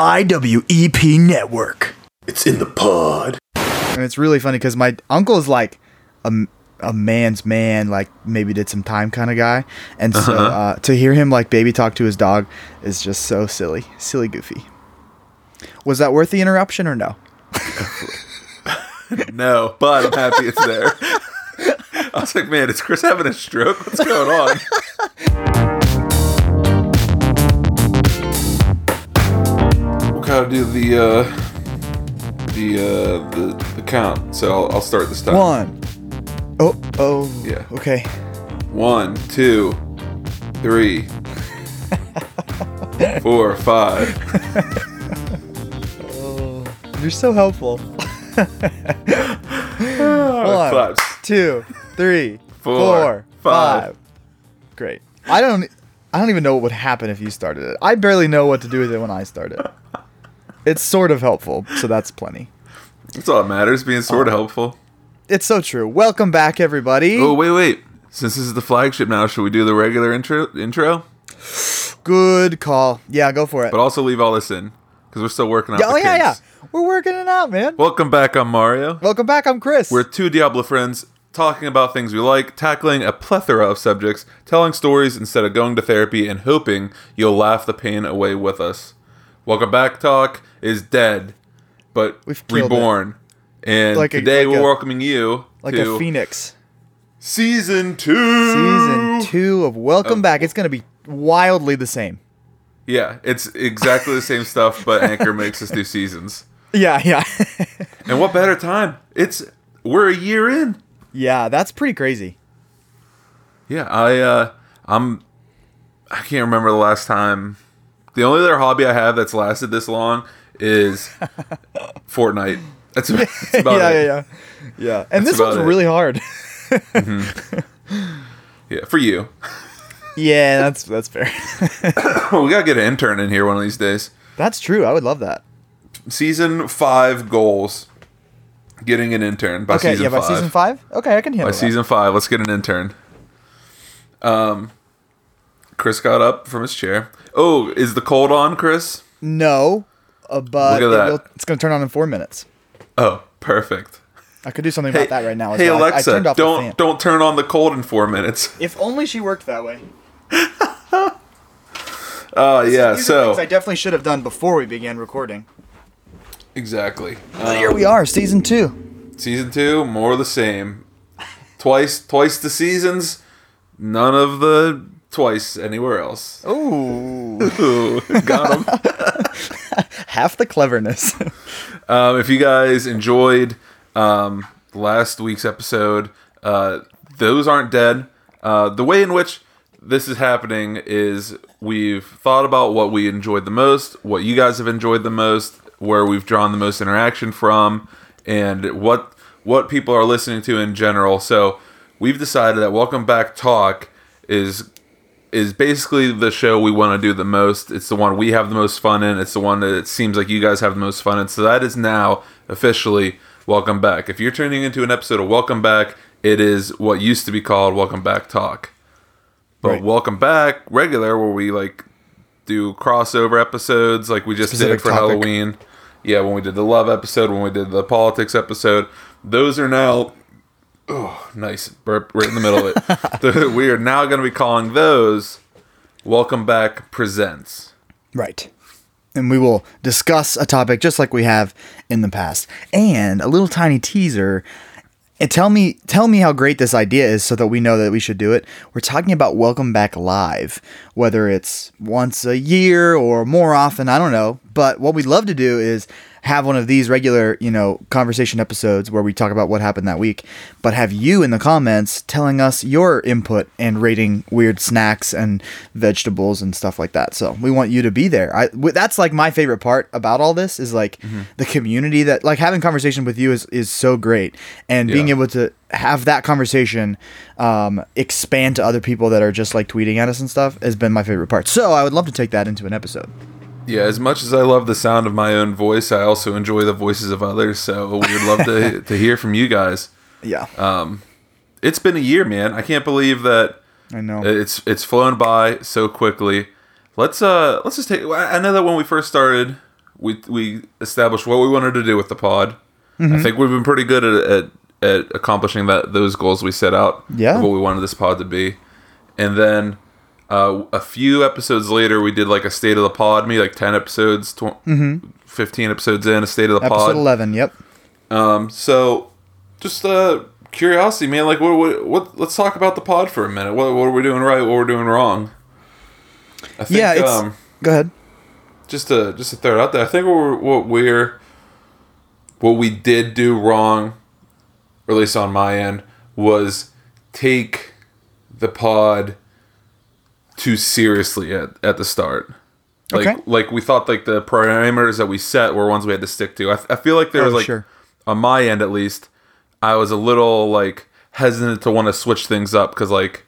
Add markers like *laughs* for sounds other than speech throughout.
IWEP network. It's in the pod. And it's really funny because my uncle is like a, a man's man, like maybe did some time kind of guy. And so Uh-huh. uh, to hear him like baby talk to his dog is just so silly, silly goofy. Was that worth the interruption or no? *laughs* No, but I'm happy it's there. *laughs* I was like, man, is Chris having a stroke? What's going on? *laughs* Of do the uh, the uh, the the count. So I'll, I'll start this time. One. Oh, oh. Yeah. Okay. One, two, three, *laughs* four, five. You're so helpful. *laughs* One, Claps. two, three, Four, four, five. five. Great. I don't. I don't even know what would happen if you started it. I barely know what to do with it when I start it. It's sort of helpful, so that's plenty. That's all that matters. Being sort of oh. helpful. It's so true. Welcome back, everybody. Oh wait, wait. Since this is the flagship now, should we do the regular intro? Intro, Good call. Yeah, go for it. but also leave all this in because we're still working out. Yeah, oh, the oh yeah, yeah. We're working it out, man. Welcome back. I'm Mario. Welcome back. I'm Chris. We're two Diablo friends talking about things we like, tackling a plethora of subjects, telling stories instead of going to therapy, and hoping you'll laugh the pain away with us. Welcome back. Talk is dead, but We've reborn. And Like a- today like we're a- welcoming you like to a phoenix. season two. Season two of Welcome Oh. Back. It's gonna be wildly the same. Yeah, it's exactly the same stuff, but Anchor makes us do seasons. *laughs* Yeah, yeah, *laughs* And what better time? It's we're a year in. yeah. That's pretty crazy. Yeah, I uh I'm I can't remember the last time. The only other hobby I have that's lasted this long is Fortnite. That's, *laughs* that's about yeah, it. yeah, yeah, yeah. And That's this one's it. really hard. Yeah, for you. *laughs* yeah, that's that's fair. *coughs* we gotta get an intern in here one of these days. that's true. I would love that. Season five goals. Getting an intern by Okay, season yeah, by five. season five. Okay, I can handle it. By that. season five, let's get an intern. Um, Chris got up from his chair. Oh, is the cold on, Chris? No, uh, but Look at it that. will- it's gonna turn on in four minutes. Oh, perfect. I could do something about that right now. As hey well. I- I Alexa, turned off don't fan. don't turn on the cold in four minutes. *laughs* If only she worked that way. Uh, yeah. so I definitely should have done before we began recording. exactly. But here we are, season two. Season two, more of the same. Twice, twice the seasons. None of the twice anywhere else. Ooh, Ooh, got him. *laughs* *laughs* half the cleverness. *laughs* Um, if you guys enjoyed um, last week's episode, uh, those aren't dead. Uh, the way in which this is happening is we've thought about what we enjoyed the most, what you guys have enjoyed the most, where we've drawn the most interaction from, and what what people are listening to in general. So we've decided that Welcome Back Talk is is basically the show we want to do the most. It's the one we have the most fun in. It's the one that it seems like you guys have the most fun in. So that is now officially Welcome Back. If you're tuning into an episode of Welcome Back, it is what used to be called Welcome Back Talk. But Right. Welcome Back regular, where we like do crossover episodes, like we just Specific did for topic. Halloween. Yeah, when we did the love episode, when we did the politics episode, those are now Oh, nice burp right in the middle of it. *laughs* We are now going to be calling those "Welcome Back Presents." Right. And we will discuss a topic just like we have in the past. And a little tiny teaser. And tell me tell me how great this idea is so that we know that we should do it. We're talking about Welcome Back Live, whether it's once a year or more often, I don't know. But what we'd love to do is have one of these regular, you know, conversation episodes where we talk about what happened that week, but have you in the comments telling us your input and rating weird snacks and vegetables and stuff like that. So we want you to be there. I w- that's like my favorite part about all this is like the community that like having conversation with you is is so great and being able to have that conversation um, expand to other people that are just like tweeting at us and stuff has been my favorite part. So I would love to take that into an episode. Yeah, as much as I love the sound of my own voice, I also enjoy the voices of others. So we would love to *laughs* to hear from you guys. Yeah, Um, It's been a year, man. I can't believe that I know. it's it's flown by so quickly. Let's uh let's just take. I I know that when we first started, we we established what we wanted to do with the pod. Mm-hmm. I think we've been pretty good at, at at accomplishing that those goals we set out. Yeah. what we wanted this pod to be, and then. Uh, a few episodes later, we did like a state of the pod, maybe like ten episodes, tw- fifteen episodes in, a state of the Mm-hmm. Episode eleven. Yep. Um, so just uh curiosity, man. Like, what, what, what? Let's talk about the pod for a minute. What, what are we doing right? What we're doing wrong? I think, yeah. Um, go ahead. just to just to throw it out there, I think what we're, what we're what we did do wrong, or at least on my end, was take the pod too seriously at, at the start. Like Okay. like we thought like the parameters that we set were ones we had to stick to. I, I feel like there oh, was Oh, like sure. on my end at least, I was a little like hesitant to want to switch things up because like,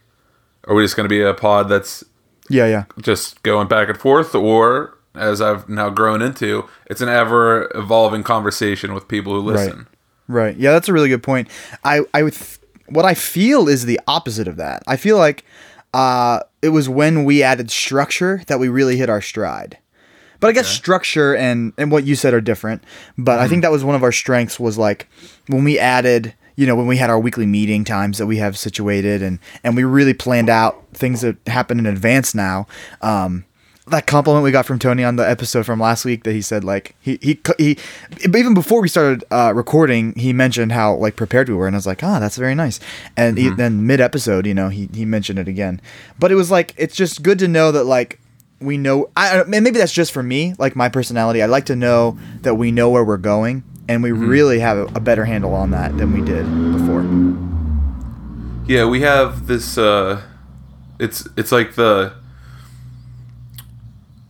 are we just going to be a pod that's Yeah. Yeah. just going back and forth, or as I've now grown into, it's an ever evolving conversation with people who listen. Right. Yeah, that's a really good point. I I would th- what I feel is the opposite of that. I feel like uh it was when we added structure that we really hit our stride. But I guess structure and and what you said are different. But I think that was one of our strengths was like when we added, you know, when we had our weekly meeting times that we have situated and and we really planned out things that happen in advance now. Um that compliment we got from Tony on the episode from last week that he said like he he he even before we started uh, recording he mentioned how like prepared we were. And I was like ah that's very nice. And he, then mid episode you know he he mentioned it again. But it was like it's just good to know that like we know I and maybe that's just for me like my personality. I like to know that we know where we're going and we really have a, a better handle on that than we did before. Yeah, we have this. uh It's it's like the.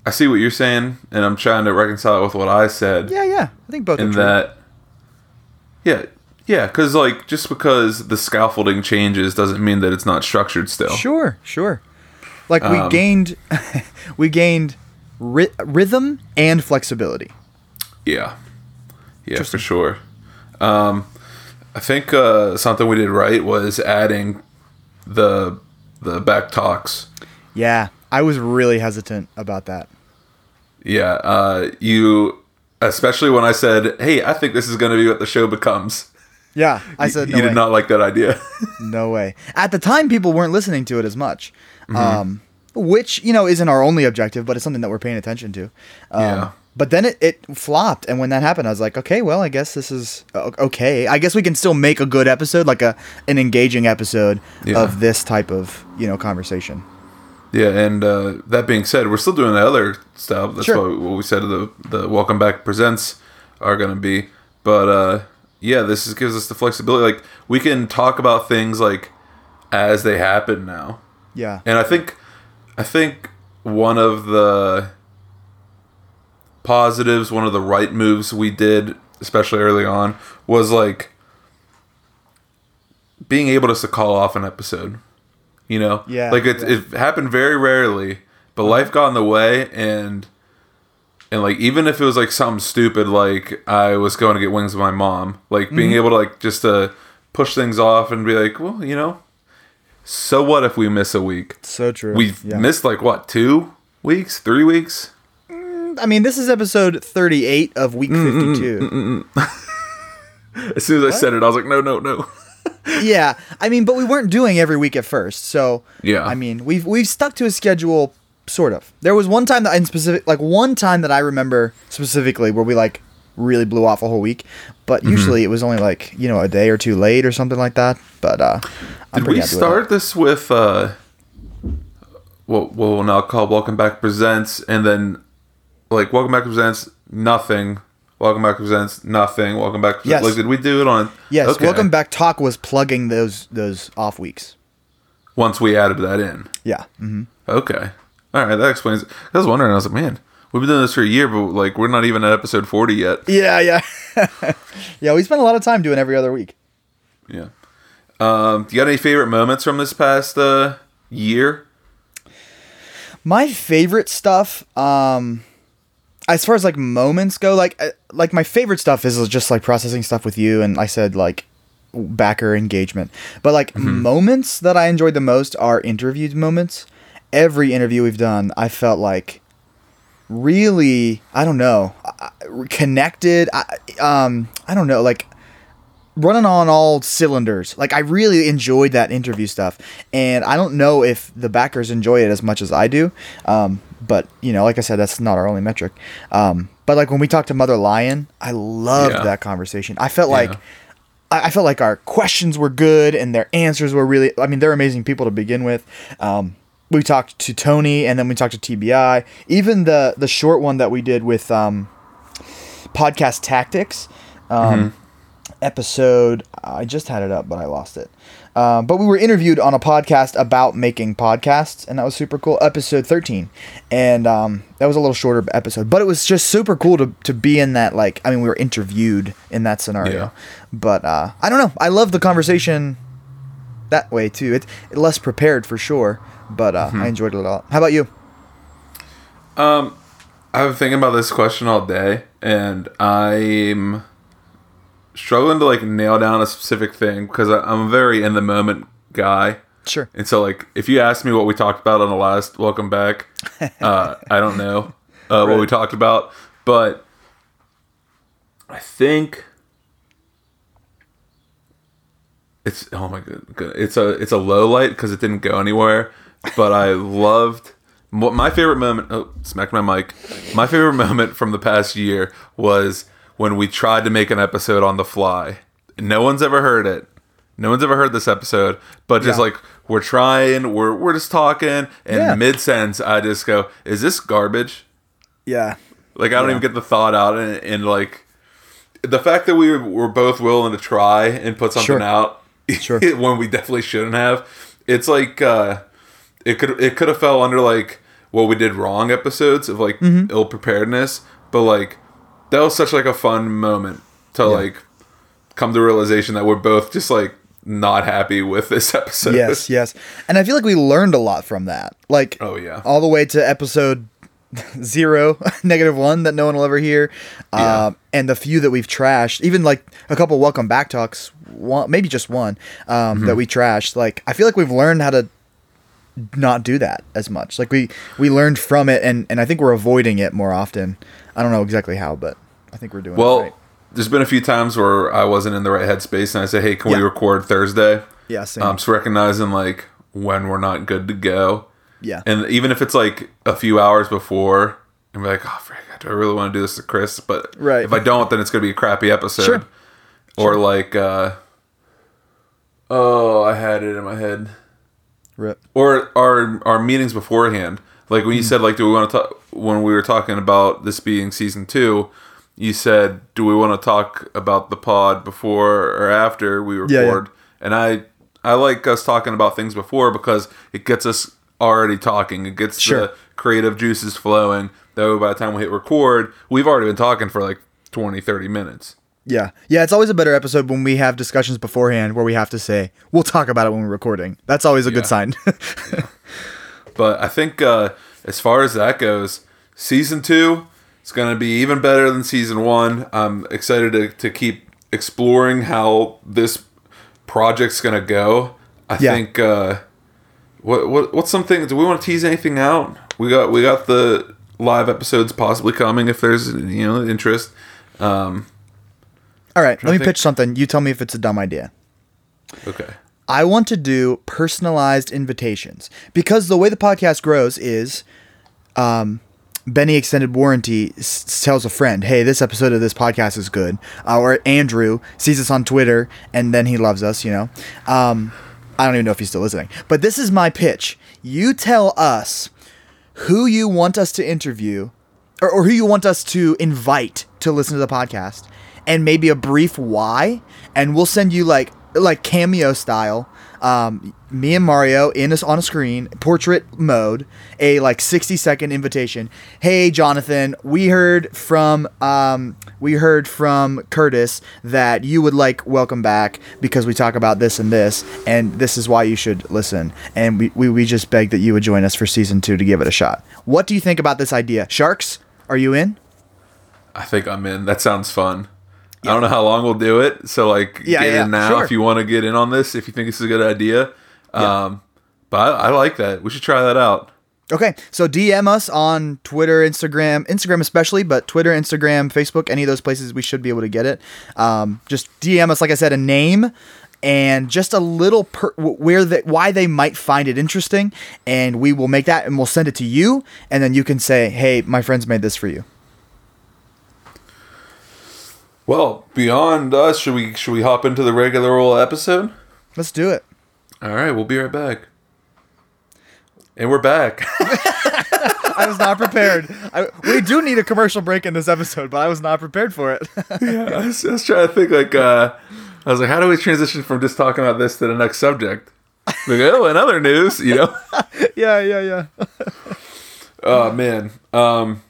I see what you're saying, and I'm trying to reconcile it with what I said. yeah yeah I think both in that. Yeah, yeah, because like just because the scaffolding changes doesn't mean that it's not structured still. Sure, sure. Like we Um, gained, *laughs* we gained rhythm and flexibility. Yeah, yeah, for sure. Um, I think uh, something we did right was adding the the back talks. Yeah, I was really hesitant about that. Yeah, uh, you especially when I said, "Hey, I think this is going to be what the show becomes." Yeah, I said no you way. did not like that idea. *laughs* no way. At the time, people weren't listening to it as much, Mm-hmm. um, which you know isn't our only objective, but it's something that we're paying attention to. Um, Yeah. But then it, it flopped, and when that happened, I was like, okay, well, I guess this is okay. I guess we can still make a good episode, like a an engaging episode Yeah. of this type of you know conversation. Yeah, and uh, that being said, we're still doing the other stuff. That's Sure. what, what we said the the Welcome Back presents are going to be. But uh, yeah, this is, gives us the flexibility. Like we can talk about things like as they happen now, Yeah. and I think I think one of the positives, one of the right moves we did, especially early on, was like being able to call off an episode. You know, Yeah, like it, yeah. it happened very rarely, but life uh-huh. got in the way, and and like even if it was like something stupid, like I was going to get wings with my mom, like being Mm-hmm. able to like just to push things off and be like, well, you know, so what if we miss a week? So true. We've Yeah. missed like what two weeks, three weeks. Mm, I mean, this is episode 38 of week mm, mm, 52. *laughs* As soon as I said it, I was like, no, no, no. Yeah, I mean, but we weren't doing every week at first. So, Yeah. I mean, we've we've stuck to a schedule sort of. There was one time that in specific like one time that I remember specifically where we like really blew off a whole week, but Mm-hmm. usually it was only like, you know, a day or two late or something like that. But uh I'm Did we happy with start this with uh, what what we'll now call Welcome Back Presents, and then like Welcome Back Presents nothing. Welcome Back Presents nothing. Welcome Back. Presents, Yes. Like, did we do it on? Yes, Okay. Welcome Back Talk was plugging those those off weeks. Once we added that in. Yeah. hmm Okay. All right, that explains. I was wondering. I was like, man, we've been doing this for a year, but like we're not even at episode forty yet. Yeah, yeah. *laughs* yeah, we spent a lot of time doing every other week. Yeah. Um, do you got any favorite moments from this past uh, year? My favorite stuff, um, as far as like moments go, like like my favorite stuff is just like processing stuff with you, and I said like backer engagement. But like moments that I enjoyed the most are interviewed moments. Every interview we've done, I felt like really I don't know connected. I, um, I don't know like running on all cylinders. Like I really enjoyed that interview stuff, and I don't know if the backers enjoy it as much as I do. Um, but you know, like I said, that's not our only metric. Um, but like when we talked to Mother Lion, I loved Yeah. that conversation. I felt like I, I felt like our questions were good and their answers were really. I mean, they're amazing people to begin with. Um, we talked to Tony, and then we talked to TBI. Even the the short one that we did with um, podcast tactics. Um, episode. I just had it up, but I lost it. Um, but we were interviewed on a podcast about making podcasts, and that was super cool. Episode thirteen, and um, that was a little shorter episode, but it was just super cool to to be in that. Like, I mean, we were interviewed in that scenario, Yeah. but uh, I don't know. I love the conversation that way too. It's less prepared for sure, but uh, I enjoyed it a lot. How about you? Um, I've been thinking about this question all day, and I'm struggling to like nail down a specific thing because I'm a very in the moment guy. Sure. And so, like, if you ask me what we talked about on the last Welcome Back, *laughs* uh, I don't know uh, what we talked about, but I think it's oh my god, it's a it's a low light because it didn't go anywhere. But I loved what my favorite moment. Oh, smacked my mic. My favorite *laughs* moment from the past year was when we tried to make an episode on the fly. No one's ever heard it. No one's ever heard this episode, but just Yeah. like we're trying, we're we're just talking, and Yeah. mid sentence, I just go, "Is this garbage?" Yeah. Like I don't Yeah. even get the thought out, and, and like the fact that we were, were both willing to try and put something Sure. out Sure. *laughs* when we definitely shouldn't have. It's like uh, it could it could have fell under like what we did wrong episodes of like Mm-hmm. ill preparedness, but like that was such like a fun moment to like come to realization that we're both just like not happy with this episode. yes, *laughs* yes. And I feel like we learned a lot from that. Like, Oh, yeah. all the way to episode *laughs* zero, *laughs* negative one that no one will ever hear, Yeah. um, and the few that we've trashed, even like a couple welcome back talks, one maybe just one um, Mm-hmm. that we trashed. Like, I feel like we've learned how to not do that as much. Like we we learned from it, and and I think we're avoiding it more often. I don't know exactly how, but I think we're doing Well, right. there's been a few times where I wasn't in the right headspace, and I say, "Hey, can we record Thursday?" Yeah, same. Um, so recognizing like when we're not good to go, yeah, and even if it's like a few hours before, and be like, "Oh, frick, do I really want to do this to Chris?" But Right. if I don't, then it's gonna be a crappy episode. Sure. Or like, uh, oh, I had it in my head. Rip. Or our our meetings beforehand, like when you said like, do we want to talk? When we were talking about this being season two, you said, do we want to talk about the pod before or after we record? Yeah, yeah. And I I like us talking about things before because it gets us already talking. It gets Sure. the creative juices flowing. That way, by the time we hit record, we've already been talking for like 20, 30 minutes. Yeah. Yeah, it's always a better episode when we have discussions beforehand where we have to say, we'll talk about it when we're recording. That's always a Yeah. good sign. *laughs* But I think uh, as far as that goes, season two is going to be even better than season one. I'm excited to, to keep exploring how this project's going to go. I Yeah. think uh, what what what's something? Do we want to tease anything out? We got we got the live episodes possibly coming if there's you know interest. Um, All right, let me pitch something. You tell me if it's a dumb idea. okay. I want to do personalized invitations because the way the podcast grows is um, Benny Extended Warranty s- tells a friend, hey, this episode of this podcast is good. Uh, or Andrew sees us on Twitter and then he loves us, you know. Um, I don't even know if he's still listening. But this is my pitch. You tell us who you want us to interview or, or who you want us to invite to listen to the podcast and maybe a brief why and we'll send you like like cameo style um, me and mario in us on a screen portrait mode a like 60 second invitation. Hey jonathan we heard from um, we heard from curtis that you would like welcome back because we talk about this and this and this is why you should listen. And we, we, we just beg that you would join us for season two to give it a shot. What do you think about this idea? Sharks? Are you in? I think I'm in. That sounds fun. I don't know how long we'll do it, so like Yeah, get yeah, in now sure. if you want to get in on this. If you think this is a good idea, Yeah. um, but I, I like that. We should try that out. Okay, so DM us on Twitter, Instagram, Instagram especially, but Twitter, Instagram, Facebook, any of those places we should be able to get it. Um, just DM us, like I said, a name and just a little per- where that why they might find it interesting, and we will make that and we'll send it to you, and then you can say, "Hey, my friends made this for you." Well, beyond us, should we should we hop into the regular old episode? Let's do it. All right, we'll be right back. And we're back. *laughs* I was not prepared. I, we do need a commercial break in this episode, but I was not prepared for it. *laughs* yeah, I was, I was trying to think like uh, I was like, how do we transition from just talking about this to the next subject? Like, oh, in other news, you know. *laughs* yeah, yeah, yeah. oh man. Um,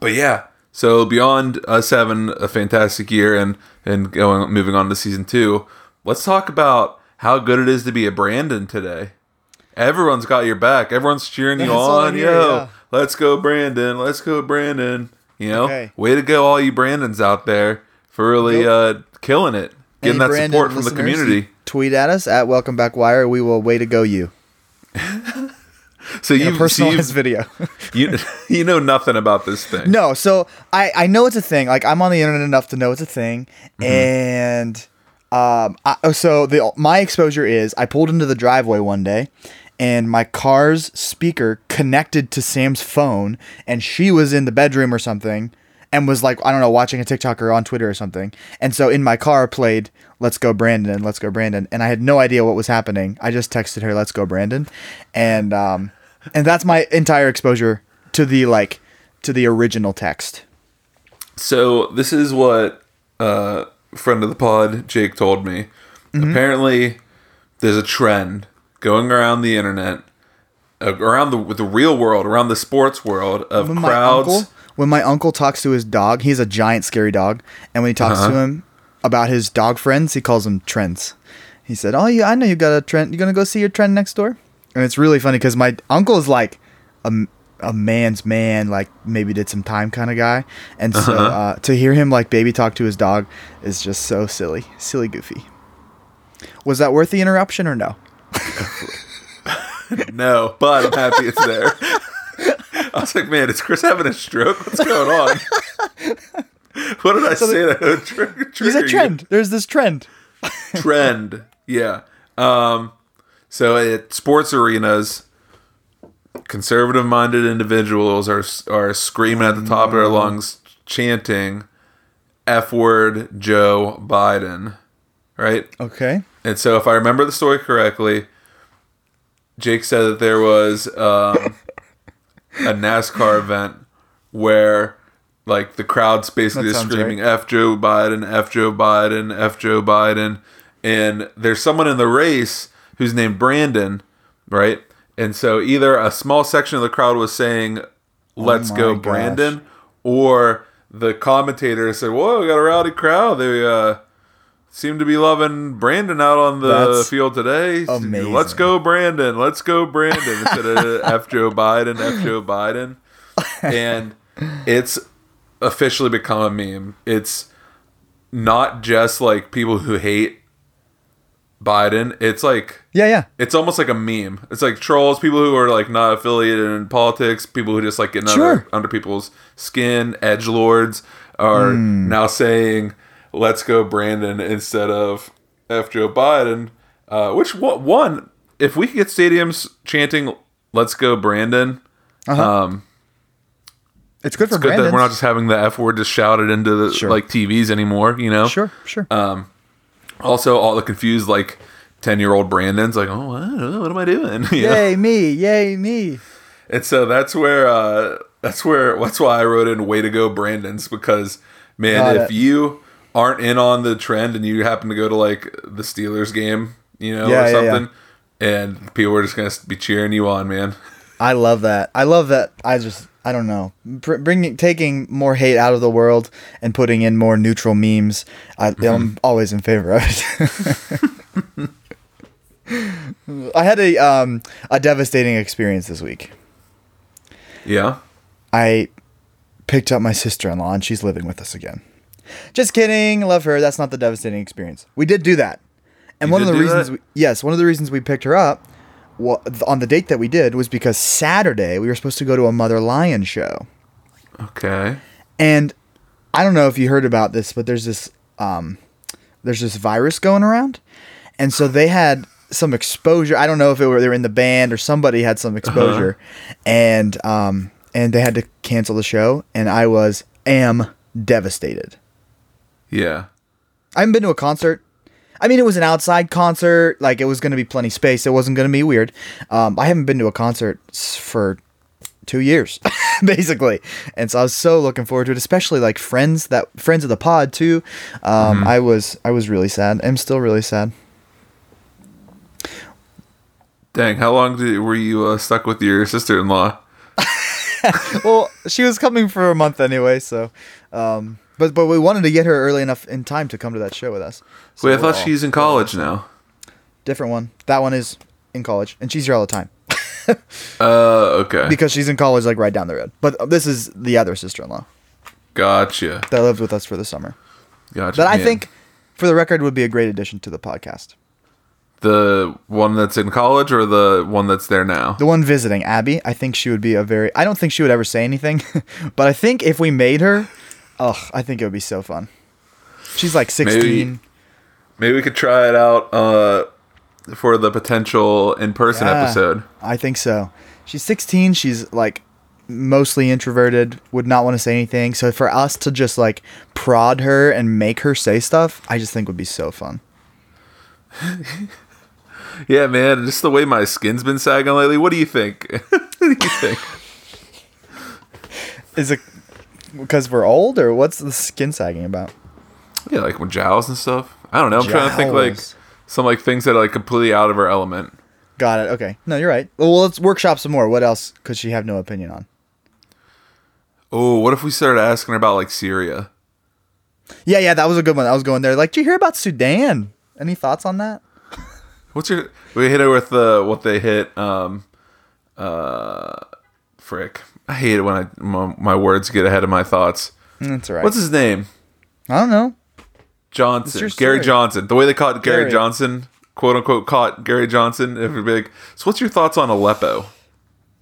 but yeah. So beyond us having a fantastic year and and going moving on to season two, let's talk about how good it is to be a Brandon today. Everyone's got your back. Everyone's cheering you That's on. hear, Yo, yeah. let's go, Brandon. Let's go, Brandon. You know, Okay. way to go, all you Brandons out there for really uh, killing it, getting that Brandon support from the listeners, community. Tweet at us at Welcome Back Wire. We will way to go you. *laughs* So *laughs* you, so personalized you, video. you you know nothing about this thing. no, so I I know it's a thing. Like I'm on the internet enough to know it's a thing, and um, I, oh, so the my exposure is I pulled into the driveway one day. And my car's speaker connected to Sam's phone, and she was in the bedroom or something, and was like, I don't know, watching a TikTok or on Twitter or something. And so in my car played "Let's Go Brandon," "Let's Go Brandon," and I had no idea what was happening. I just texted her "Let's Go Brandon," and um, and that's my entire exposure to the like to the original text. So this is what uh, friend of the pod Jake told me. Mm-hmm. Apparently, there's a trend going around the internet, uh, around the the real world, around the sports world of When my crowds. uncle, when my uncle talks to his dog, he's a giant scary dog, and when he talks to Uh-huh. him about his dog friends, he calls them trends. He said, "Oh yeah, I know you got a trend. You gonna go see your trend next door?" And it's really funny because my uncle is like a, a man's man, like maybe did some time kind of guy, and so Uh-huh. uh, to hear him like baby talk to his dog is just so silly, silly goofy. Was that worth the interruption or no? *laughs* no, but I'm happy it's there. I was like, man, is Chris having a stroke? What's going on? *laughs* what did I say that would tr- trigger He's a you? trend. There's this trend. trend. Yeah. Um, so at sports arenas, conservative minded individuals are are screaming at the top of their lungs, chanting F word Joe Biden. Right? Okay. And so if I remember the story correctly, Jake said that there was um, a NASCAR event where like the crowd's basically just screaming F Joe Biden, F Joe Biden, F Joe Biden. And there's someone in the race who's named Brandon, right? And so either a small section of the crowd was saying, Let's Oh go, gosh. Brandon, or the commentator said, Whoa, we got a rowdy crowd. They uh seem to be loving Brandon out on the That's field today. amazing. Let's go, Brandon. Let's go, Brandon. Instead of *laughs* F Joe Biden, F Joe Biden. *laughs* And it's officially become a meme. It's not just like people who hate Biden. It's like Yeah, yeah. it's almost like a meme. It's like trolls, people who are like not affiliated in politics, people who just like get under Sure. under people's skin. Edge lords are Hmm. now saying, "Let's go, Brandon," instead of "F Joe Biden." Uh, which one, one? If we could get stadiums chanting "Let's go, Brandon," um, It's good for good Brandon. that we're not just having the F word just shouted into the Sure. like TVs anymore. You know, Sure, sure. Also, all the confused like ten year old Brandon's like, "Oh, what, what am I doing?" *laughs* You know? yay me, yay me. And so that's where uh that's where that's why I wrote in way to go Brandon's because man, Got if it. you aren't in on the trend and you happen to go to like the Steelers game, you know, Yeah, or yeah, yeah. something, and people are just gonna be cheering you on, man. I love that. I love that. I just, I don't know, Br- bringing, taking more hate out of the world and putting in more neutral memes. I, Mm-hmm. I'm always in favor of it. *laughs* I had a um a devastating experience this week. Yeah. I picked up my sister-in-law and she's living with us again. Just kidding, love her. That's not the devastating experience. We did do that. And You one of the reasons we, yes, one of the reasons we picked her up what on the date that we did was because Saturday we were supposed to go to a Mother Lion show. Okay. And I don't know if you heard about this, but there's this um, there's this virus going around, and so they had some exposure. I don't know if it were they were in the band or somebody had some exposure, and um, and they had to cancel the show, and I was am devastated. Yeah. I haven't been to a concert. I mean, it was an outside concert. Like it was going to be plenty space. It wasn't going to be weird. Um, I haven't been to a concert for two years, *laughs* basically, and so I was so looking forward to it. Especially like friends that friends of the pod too. Um, I was I was really sad. I'm still really sad. Dang, how long did, were you uh, stuck with your sister-in-law? *laughs* well, she was coming for a month anyway, so. Um, but but we wanted to get her early enough in time to come to that show with us. So Wait, I thought all- she's in college now. different one. That one is in college, and she's here all the time. *laughs* Uh, okay. because she's in college like right down the road. But this is the other sister-in-law Gotcha. that lived with us for the summer. Gotcha. That I Man. think, for the record, would be a great addition to the podcast. the one that's in college or the one that's there now. The one visiting Abby, I think she would be a very. I don't think she would ever say anything, *laughs* but I think if we made her, ugh, I think it would be so fun. She's like sixteen. Maybe we could try it out uh, for the potential in-person Yeah, episode. I think so. She's sixteen. She's like mostly introverted. Would not want to say anything. So for us to just like prod her and make her say stuff, I just think would be so fun. *laughs* Yeah, man. Just the way my skin's been sagging lately. What do you think? *laughs* what do you think? Is it because we're old, or what's the skin sagging about? Yeah, like with jowls and stuff. I don't know. I'm trying to think like Jowls. some like things that are like completely out of our element. Got it. Okay. No, you're right. Well, let's workshop some more. What else could she have no opinion on? Oh, what if we started asking her about like Syria? Yeah, yeah, that was a good one. I was going there. Like, did you hear about Sudan? Any thoughts on that? What's your? We hit her with the what they hit. Um, uh, frick. I hate it when I my, my words get ahead of my thoughts. That's all right. What's his name? I don't know. Johnson. Gary. Johnson. The way they caught Gary, Gary. Johnson, quote unquote, caught Gary Johnson. Be like, so what's your thoughts on Aleppo?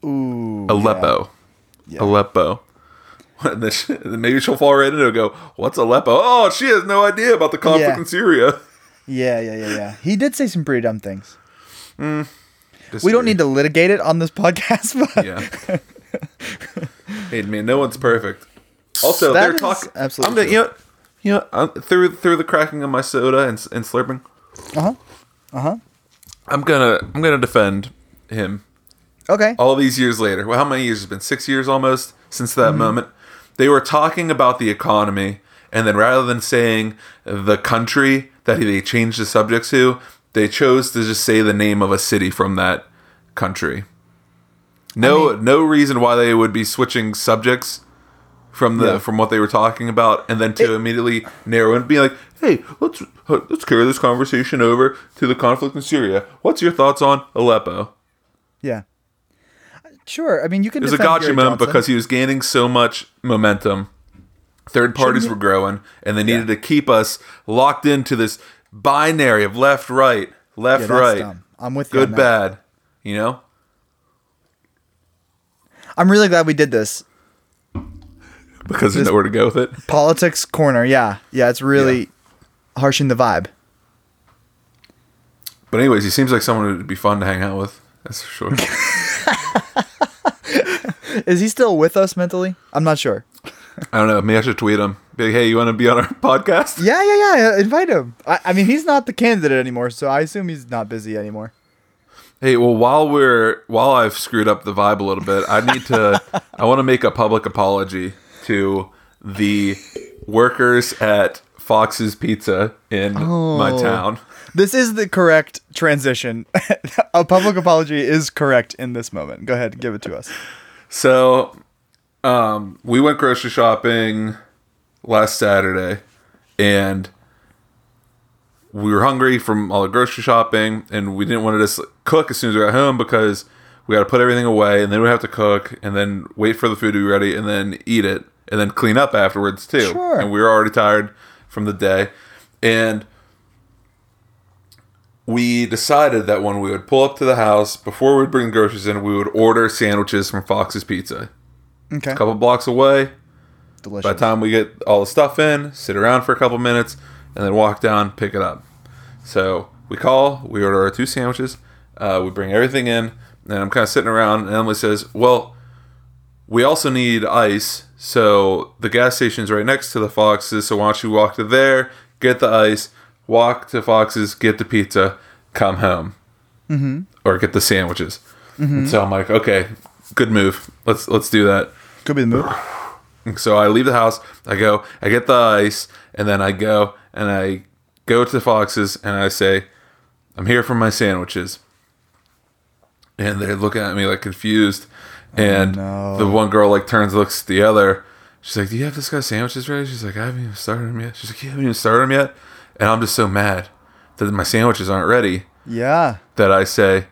Ooh. Aleppo. Aleppo. *laughs* And then she- then maybe she'll fall right into it and go, What's Aleppo? Oh, she has no idea about the conflict Yeah. in Syria. *laughs* Yeah, yeah, yeah, yeah. He did say some pretty dumb things. Mm. We don't need to litigate it on this *laughs* podcast, but Yeah. *laughs* hey, man, no one's perfect. Also, That they're talking. absolutely I'm gonna, you know, you know, I'm, through through the cracking of my soda and, and slurping, Uh huh. uh huh. I'm gonna I'm gonna defend him Okay. all these years later. Well, how many years? It's been six years almost since that Mm-hmm. moment. They were talking about the economy, and then rather than saying the country that they changed the subject to, they chose to just say the name of a city from that country. No, no reason why they would be switching subjects from the Yeah. from what they were talking about, and then to immediately narrow and be like, "Hey, let's let's carry this conversation over to the conflict in Syria. What's your thoughts on Aleppo?" Yeah. Sure. I mean, you can. It was a gotcha moment because he was gaining so much momentum. Third parties were growing, and they needed to keep us locked into this binary of left, right, left, Yeah, right, dumb. I'm with you. good, bad. You know, I'm really glad we did this. because there's nowhere to go with it. Politics corner. Yeah. Yeah. It's really harshing the vibe. But anyways, he seems like someone who'd be fun to hang out with. That's for sure. *laughs* Is he still with us mentally? I'm not sure. I don't know. Maybe I should tweet him. Be like, hey, you want to be on our *laughs* podcast? Yeah, yeah, yeah. Invite him. I, I mean, he's not the candidate anymore, so I assume he's not busy anymore. Hey, well, while we're while I've screwed up the vibe a little bit, I need to. I want to make a public apology to the workers at Fox's Pizza in my Oh. town. This is the correct transition. *laughs* a public apology is correct in this moment. Go ahead, give it to us. So, um, we went grocery shopping last Saturday, and we were hungry from all the grocery shopping, and we didn't want to just cook as soon as we got home because we got to put everything away, and then we have to cook, and then wait for the food to be ready, and then eat it, and then clean up afterwards too. Sure. And we were already tired from the day, and we decided that when we would pull up to the house before we'd bring the groceries in, we would order sandwiches from Fox's Pizza. Okay. A couple blocks away. Delicious. By the time we get all the stuff in, sit around for a couple minutes, and then walk down, pick it up. So we call, we order our two sandwiches, uh, we bring everything in, and I'm kind of sitting around, and Emily says, "Well, we also need ice, so the gas station's right next to the Foxes. So why don't you walk to there, get the ice, walk to Foxes, get the pizza, come home, mm-hmm. or get the sandwiches." And so I'm like, "Okay, good move. Let's let's do that." Could be the move. So I leave the house, I go, I get the ice, and then I go and I go to the foxes and I say, I'm here for my sandwiches. And they're looking at me like confused. And no. the one girl like turns, looks at the other. She's like, Do you have this guy's sandwiches ready? She's like, I haven't even started them yet. She's like, You haven't even started them yet? And I'm just so mad that my sandwiches aren't ready Yeah. that I say,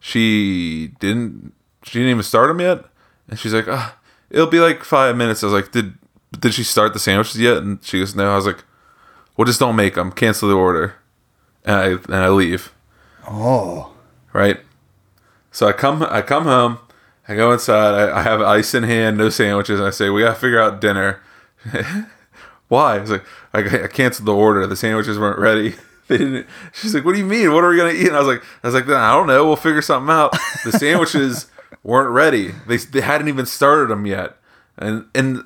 She didn't she didn't even start them yet? And she's like, ah, it'll be like five minutes. I was like, did did she start the sandwiches yet? And she goes, no. I was like, well, just don't make them. Cancel the order, and I and I leave. Oh. Right. So I come I come home. I go inside. I, I have ice in hand, no sandwiches. And I say, we gotta figure out dinner. *laughs* Why? I was like, I, I canceled the order. The sandwiches weren't ready. *laughs* They didn't. She's like, what do you mean? What are we gonna eat? And I was like, I was like, I don't know. We'll figure something out. The *laughs* sandwiches weren't ready. They they hadn't even started them yet. And and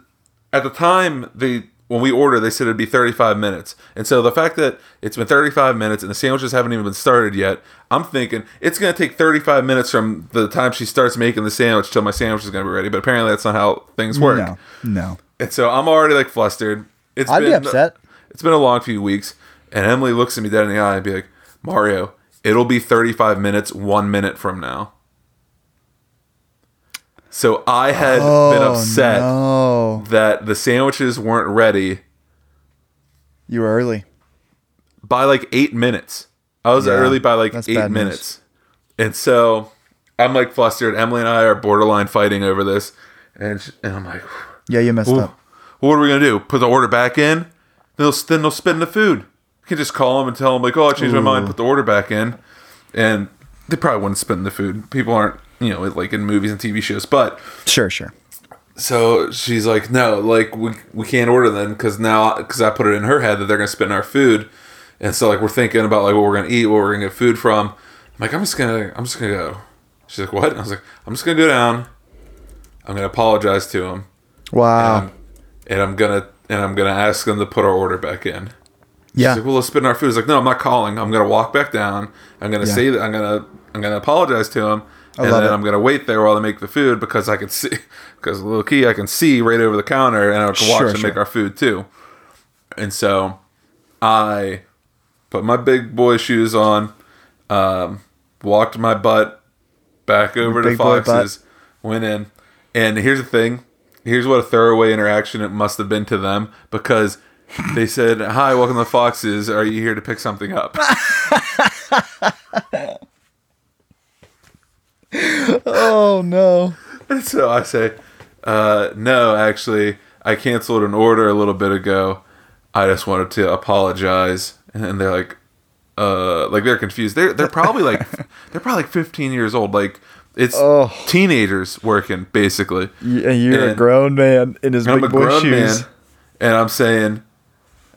at the time they when we ordered, they said it'd be 35 minutes. And so the fact that it's been 35 minutes and the sandwiches haven't even been started yet, I'm thinking it's going to take 35 minutes from the time she starts making the sandwich till my sandwich is going to be ready. But apparently that's not how things work. No. No. And so I'm already like flustered. It's I'd be upset. It's been a long few weeks. And Emily looks at me dead in the eye and be like, Mario, it'll be 35 minutes one minute from now. So I had been oh, upset Oh, No. that the sandwiches weren't ready You were early. by like eight minutes. I was Yeah, early by like eight minutes. And so I'm like flustered. Emily and I are borderline fighting over this. And, sh- and I'm like, *sighs* Yeah, you messed "Ooh, up. what are we going to do? Put the order back in? Then they'll, then they'll spin the food. You can just call them and tell them, like, oh, I changed my mind, put the order back in. And they probably wouldn't spin the food. People aren't, you know, like in movies and TV shows. But Sure, sure. so she's like, no, like we we can't order them because now because I put it in her head that they're gonna spin our food, and so like we're thinking about like what we're gonna eat, what we're gonna get food from. I'm like, I'm just gonna, I'm just gonna go. She's like, what? I was like, I'm just gonna go down. I'm gonna apologize to him, Wow. um, and I'm gonna and I'm gonna ask them to put our order back in. yeah. She's like, well, let's our food. He's like, no, I'm not calling. I'm gonna walk back down. I'm gonna Yeah. say that I'm gonna I'm gonna apologize to him, and love then it. I'm gonna wait there while they make the food because I can see *laughs* because little key I can see right over the counter and I can watch Sure, them sure. make our food too. And so I put my big boy shoes on, um, walked my butt back over to big boy Fox's, went in, and here's the thing. Here's what a throwaway interaction it must have been to them because they said, "Hi, welcome to Foxes. Are you here to pick something up?" *laughs* Oh no. And *laughs* so I say, uh, "No, actually, I canceled an order a little bit ago. I just wanted to apologize." And they're like, "Uh, like they're confused. They're they're probably like *laughs* they're probably like 15 years old. Like it's Oh. teenagers working basically." And you're a grown man in his And I'm big boy shoes. man, and I'm saying,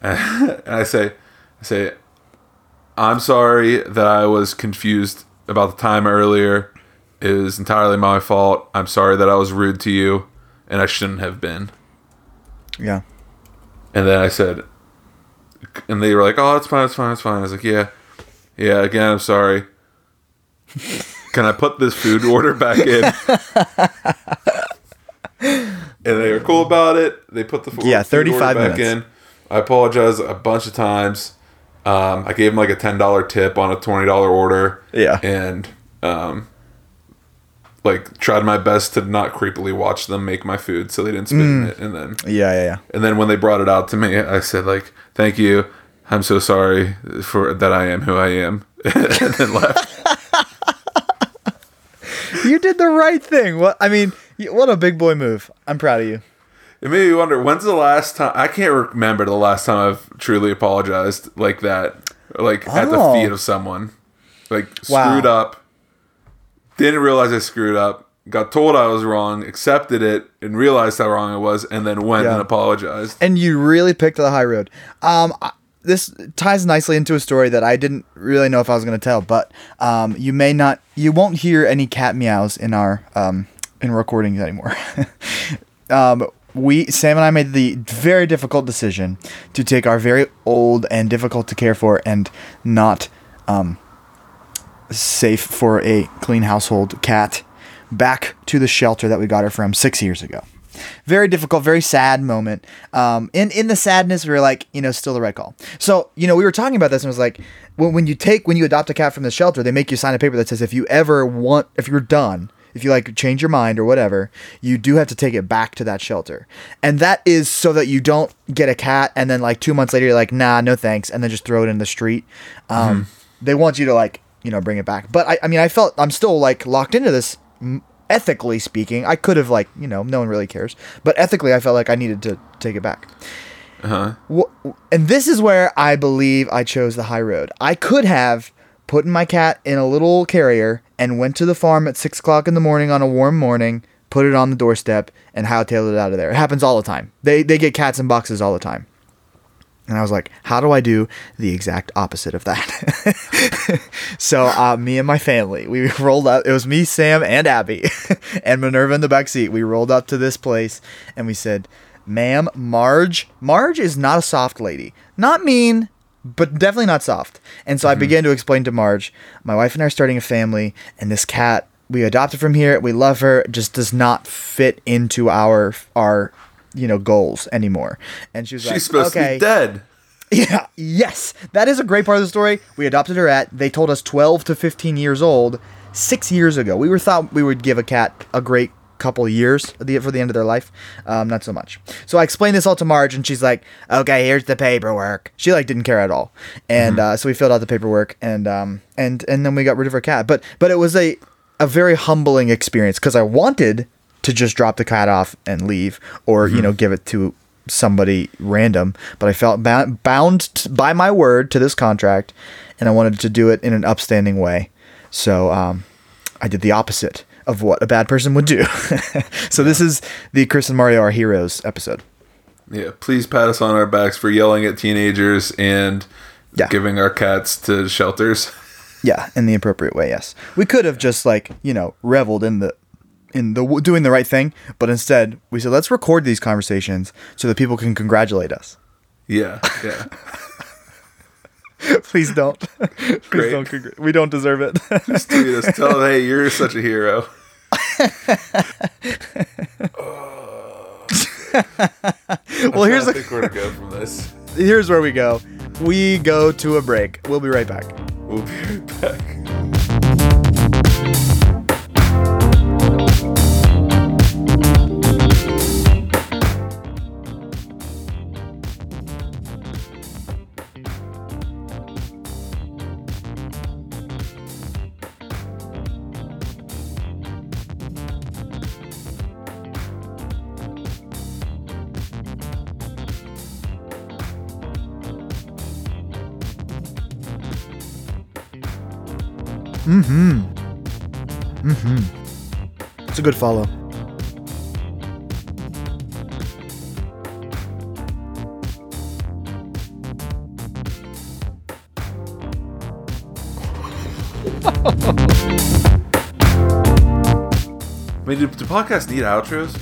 and *laughs* I say, I say, I'm sorry that I was confused about the time earlier. It was entirely my fault. I'm sorry that I was rude to you, and I shouldn't have been. Yeah. And then I said, and they were like, "Oh, it's fine, it's fine, it's fine." I was like, "Yeah, yeah." Again, I'm sorry. *laughs* Can I put this food order back in? and they were cool about it. They put the food, Yeah, food order 35 back minutes. in. I apologized a bunch of times. Um, I gave them like a ten dollar tip on a twenty dollar order. Yeah. and um, like tried my best to not creepily watch them make my food, so they didn't spit Mm. in it. And then Yeah, yeah, yeah. and then when they brought it out to me, I said like, "Thank you. I'm so sorry for that. I am who I am." *laughs* and then left. You did the right thing. What I mean, what a big boy move. I'm proud of you. It made me wonder when's the last time I can't remember the last time I've truly apologized like that. like at Oh. the feet of someone, like Wow. screwed up. Didn't realize I screwed up. Got told I was wrong, accepted it, and realized how wrong I was, and then went Yeah. and apologized. and you really picked the high road. Um, I- this ties nicely into a story that I didn't really know if I was going to tell, but um, you may not, you won't hear any cat meows in our um, in recordings anymore. *laughs* um, we Sam and I made the very difficult decision to take our very old and difficult to care for and not um, safe for a clean household cat back to the shelter that we got her from six years ago. Very difficult, very sad moment. Um, in in the sadness, we were like, you know, still the right call. So, you know, we were talking about this and it was like, when, when you take when you adopt a cat from the shelter, they make you sign a paper that says if you ever want, if you're done, if you like change your mind or whatever, you do have to take it back to that shelter, and that is so that you don't get a cat and then like two months later you're like, nah, no thanks, and then just throw it in the street. Um, They want you to like you know bring it back. But I, I mean, I felt I'm still like locked into this. Ethically speaking, I could have like you know no one really cares, but ethically I felt like I needed to take it back. Uh-huh. And this is where I believe I chose the high road. I could have put my cat in a little carrier and went to the farm at six o'clock in the morning on a warm morning, put it on the doorstep, and hightailed it out of there. It happens all the time. They they get cats in boxes all the time. And I was like, how do I do the exact opposite of that? *laughs* so uh, me and my family, we *laughs* rolled up. It was me, Sam, and Abby, *laughs* and Minerva in the back seat. We rolled up to this place and we said, "Ma'am, Marge, Marge is not a soft lady. Not mean, but definitely not soft." And so I began to explain to Marge, my wife and I are starting a family, and this cat we adopted from here. We love her. Just does not fit into our our you know goals anymore. And she was like, supposed okay. to be dead. *laughs* Yeah, yes. That is a great part of the story. We adopted her at, they told us 12 to 15 years old, six years ago. We were thought we would give a cat a great couple of years for the end of their life. Um, not so much. So I explained this all to Marge, and she's like, okay, here's the paperwork. She like didn't care at all. And uh, so we filled out the paperwork, and um, and and then we got rid of her cat. But but it was a, a very humbling experience because I wanted to just drop the cat off and leave or you know give it to somebody random. But i felt bound, bound t- by my word to this contract and i wanted to do it in an upstanding way. So um, i did the opposite of what a bad person would do. *laughs* So this is the chris and mario are heroes episode. Yeah, please pat us on our backs for yelling at teenagers and Yeah. giving our cats to shelters. *laughs* yeah in the appropriate way yes. We could have just like you know reveled in the in the doing the right thing but instead we said let's record these conversations so that people can congratulate us Yeah, yeah. *laughs* Please don't. *laughs* Please Great. don't. Congr- we don't deserve it. Just tweet us. Tell them, hey, you're such a hero. *laughs* Oh. well, here's a, where to go from this. here's where we go. We go to a break. We'll be right back. We'll be good follow. I mean, do, do podcasts need outros?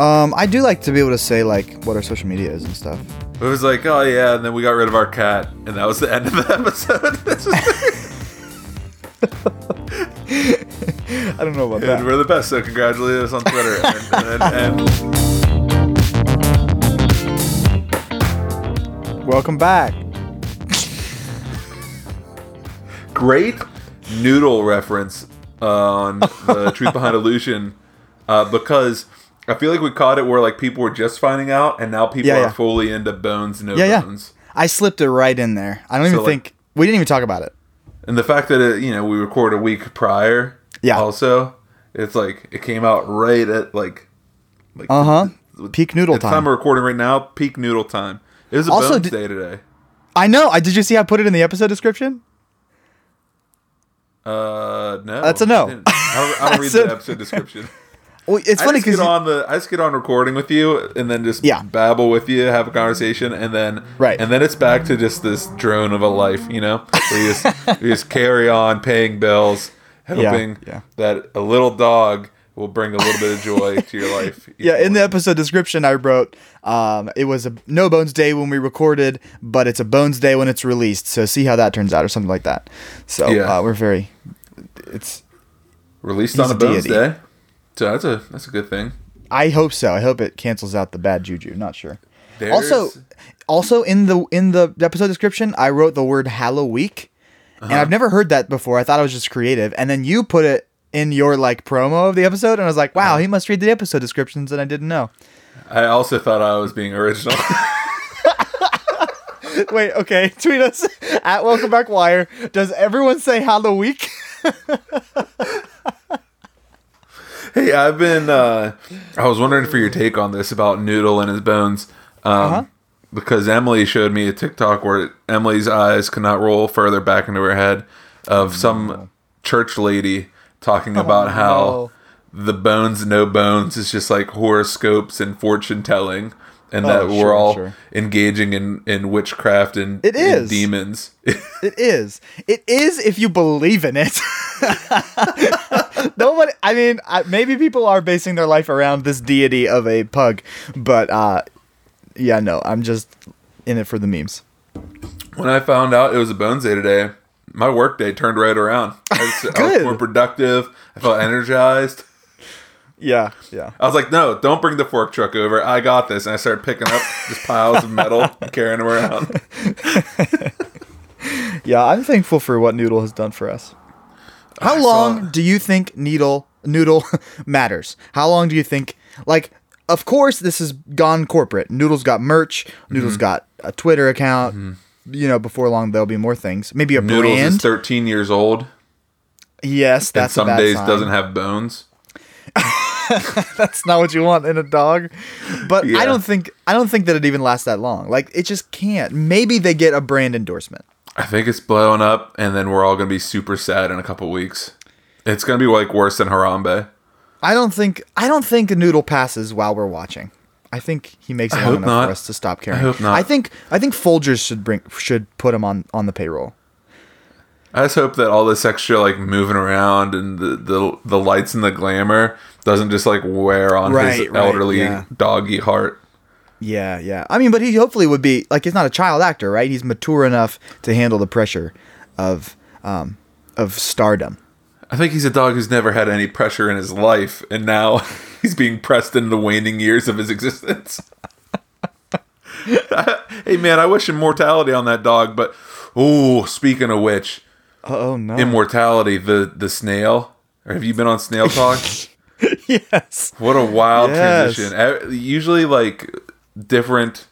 Um, I do like to be able to say like what our social media is and stuff. It was like, oh yeah, and then we got rid of our cat, and that was the end of the *laughs* episode. *laughs* I don't know about and we're the best, so congratulate us on Twitter. *laughs* and, and, and Welcome back. great noodle reference on the *laughs* Truth Behind Illusion, uh, because I feel like we caught it where like people were just finding out, and now people Yeah, are yeah. fully into bones, no Yeah, yeah. bones. I slipped it right in there. I don't even like- think we didn't even talk about it. And the fact that it, you know we record a week prior, Yeah. Also, it's like it came out right at like, like Uh huh. Peak noodle time. time we're recording right now, peak noodle time. It was a Also, bones did- day today. I know. I did you see I put it in the episode description? Uh, no. That's a no. I, *laughs* I don't, I don't read the episode description. *laughs* Well, it's funny because on the I just get on recording with you and then just Yeah. babble with you, have a conversation, and then Right. and then it's back to just this drone of a life, you know, you just, *laughs* you just carry on paying bills, hoping yeah. that a little dog will bring a little bit of joy to your *laughs* life. yeah, in the episode description I wrote, um, it was a no bones day when we recorded, but it's a bones day when it's released. So see how that turns out, or something like that. So Yeah. uh, we're very, it's. released on a a Bones deity. Day, so that's a that's a good thing. I hope so. I hope it cancels out the bad juju. Not sure. There's, Also, also in the in the episode description, I wrote the word Halloween, and Uh-huh. I've never heard that before. I thought it was just creative, and then you put it in your like promo of the episode, and I was like, Uh-huh. wow, he must read the episode descriptions, and I didn't know. I also thought I was being original. *laughs* *laughs* Wait, okay, *laughs* tweet us at Welcome Back Wire. Does everyone say Hello Week? Hey, I've been. Uh, I was wondering for your take on this about Noodle and his bones, um, Uh-huh. Because Emily showed me a TikTok where Emily's eyes could not roll further back into her head of some church lady talking about how Oh, no. the bones, no bones, is just like horoscopes and fortune telling, and that Oh, we're all sure. engaging in in witchcraft and, it is. and demons. *laughs* It is. It is if you believe in it. *laughs* Nobody. I mean, I, maybe people are basing their life around this deity of a pug, but uh, yeah, no, I'm just in it for the memes. When I found out it was a Bones Day today, my work day turned right around. I was, I was *laughs* more productive. I felt energized. Yeah, yeah. I was like, no, don't bring the fork truck over. I got this. And I started picking up just piles of metal *laughs* carrying them around. *laughs* Yeah, I'm thankful for what Noodle has done for us. How I long saw- do you think Needle Noodle matters? How long do you think like of course this has gone corporate. Noodle's got merch, Noodle's Mm-hmm. got a Twitter account. You know, before long there'll be more things. Maybe a brand. Noodles is 13 years old yes, and that's some a bad days sign. doesn't have bones. *laughs* That's not what you want in a dog. But Yeah. I don't think I don't think that it even lasts that long. Like it just can't. Maybe they get a brand endorsement. I think it's blowing up, and then we're all going to be super sad in a couple weeks. It's going to be like worse than Harambe. I don't think I don't think a noodle passes while we're watching. I think he makes it long enough not. for us to stop caring. I hope not. I think I think Folgers should bring should put him on on the payroll. I just hope that all this extra like moving around and the the, the lights and the glamour doesn't just like wear on Right, his right, elderly yeah. doggy heart. Yeah, yeah. I mean, but he hopefully would be like he's not a child actor, right? He's mature enough to handle the pressure of um of stardom. I think he's a dog who's never had any pressure in his life, and now *laughs* he's being pressed into the waning years of his existence. *laughs* hey man, I wish immortality on that dog, but oh, speaking of which, Oh no. immortality, the the snail. Or have you been on Snail Talk? *laughs* yes. What a wild Yes. transition. Usually, like different,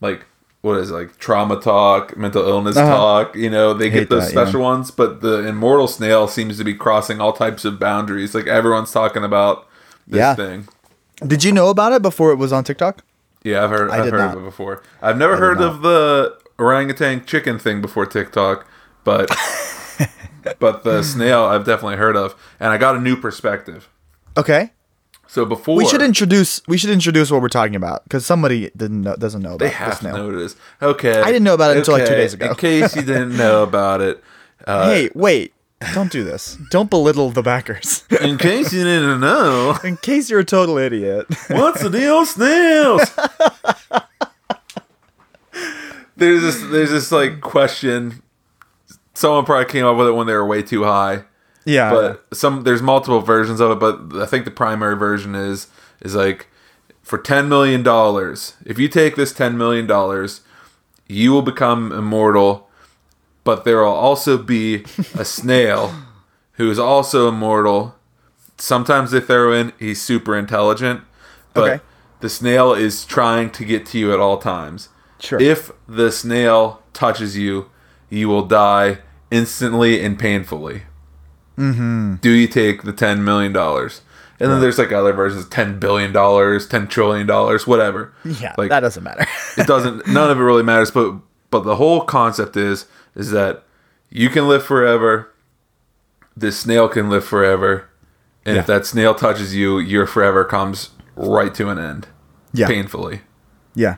like what is it, like trauma talk, mental illness Uh-huh. talk. You know, they get those that, yeah. special ones, but the immortal snail seems to be crossing all types of boundaries. Like everyone's talking about this Yeah. thing. Did you know about it before it was on TikTok? Yeah, I've heard. I I've heard not. of it before. I've never did heard of the orangutan chicken thing before TikTok, but *laughs* but the snail I've definitely heard of, and I got a new perspective. Okay. So before We should introduce we should introduce what we're talking about because somebody didn't know doesn't know about They this have to know this. Okay. I didn't know about it until, like, two days ago. In case you didn't know *laughs* about it. Uh, hey, wait! Don't do this. Don't belittle the backers. *laughs* in case you didn't know, In case you're a total idiot. what's the deal, snails? there's this, there's this like question. Someone probably came up with it when they were way too high. Yeah. but some there's multiple versions of it but i think the primary version is is like for 10 million dollars if you take this 10 million dollars you will become immortal but there will also be a snail *laughs* who is also immortal sometimes they throw in he's super intelligent but Okay. the snail is trying to get to you at all times Sure. if the snail touches you you will die instantly and painfully Mm-hmm. do you take the ten million dollars? And then there's like other versions, ten billion dollars, ten trillion dollars, whatever. yeah, like that doesn't matter. it doesn't. *laughs* None of it really matters. But But the whole concept is is that you can live forever. This snail can live forever, and if that snail touches you, your forever comes right to an end, Yeah. painfully. Yeah.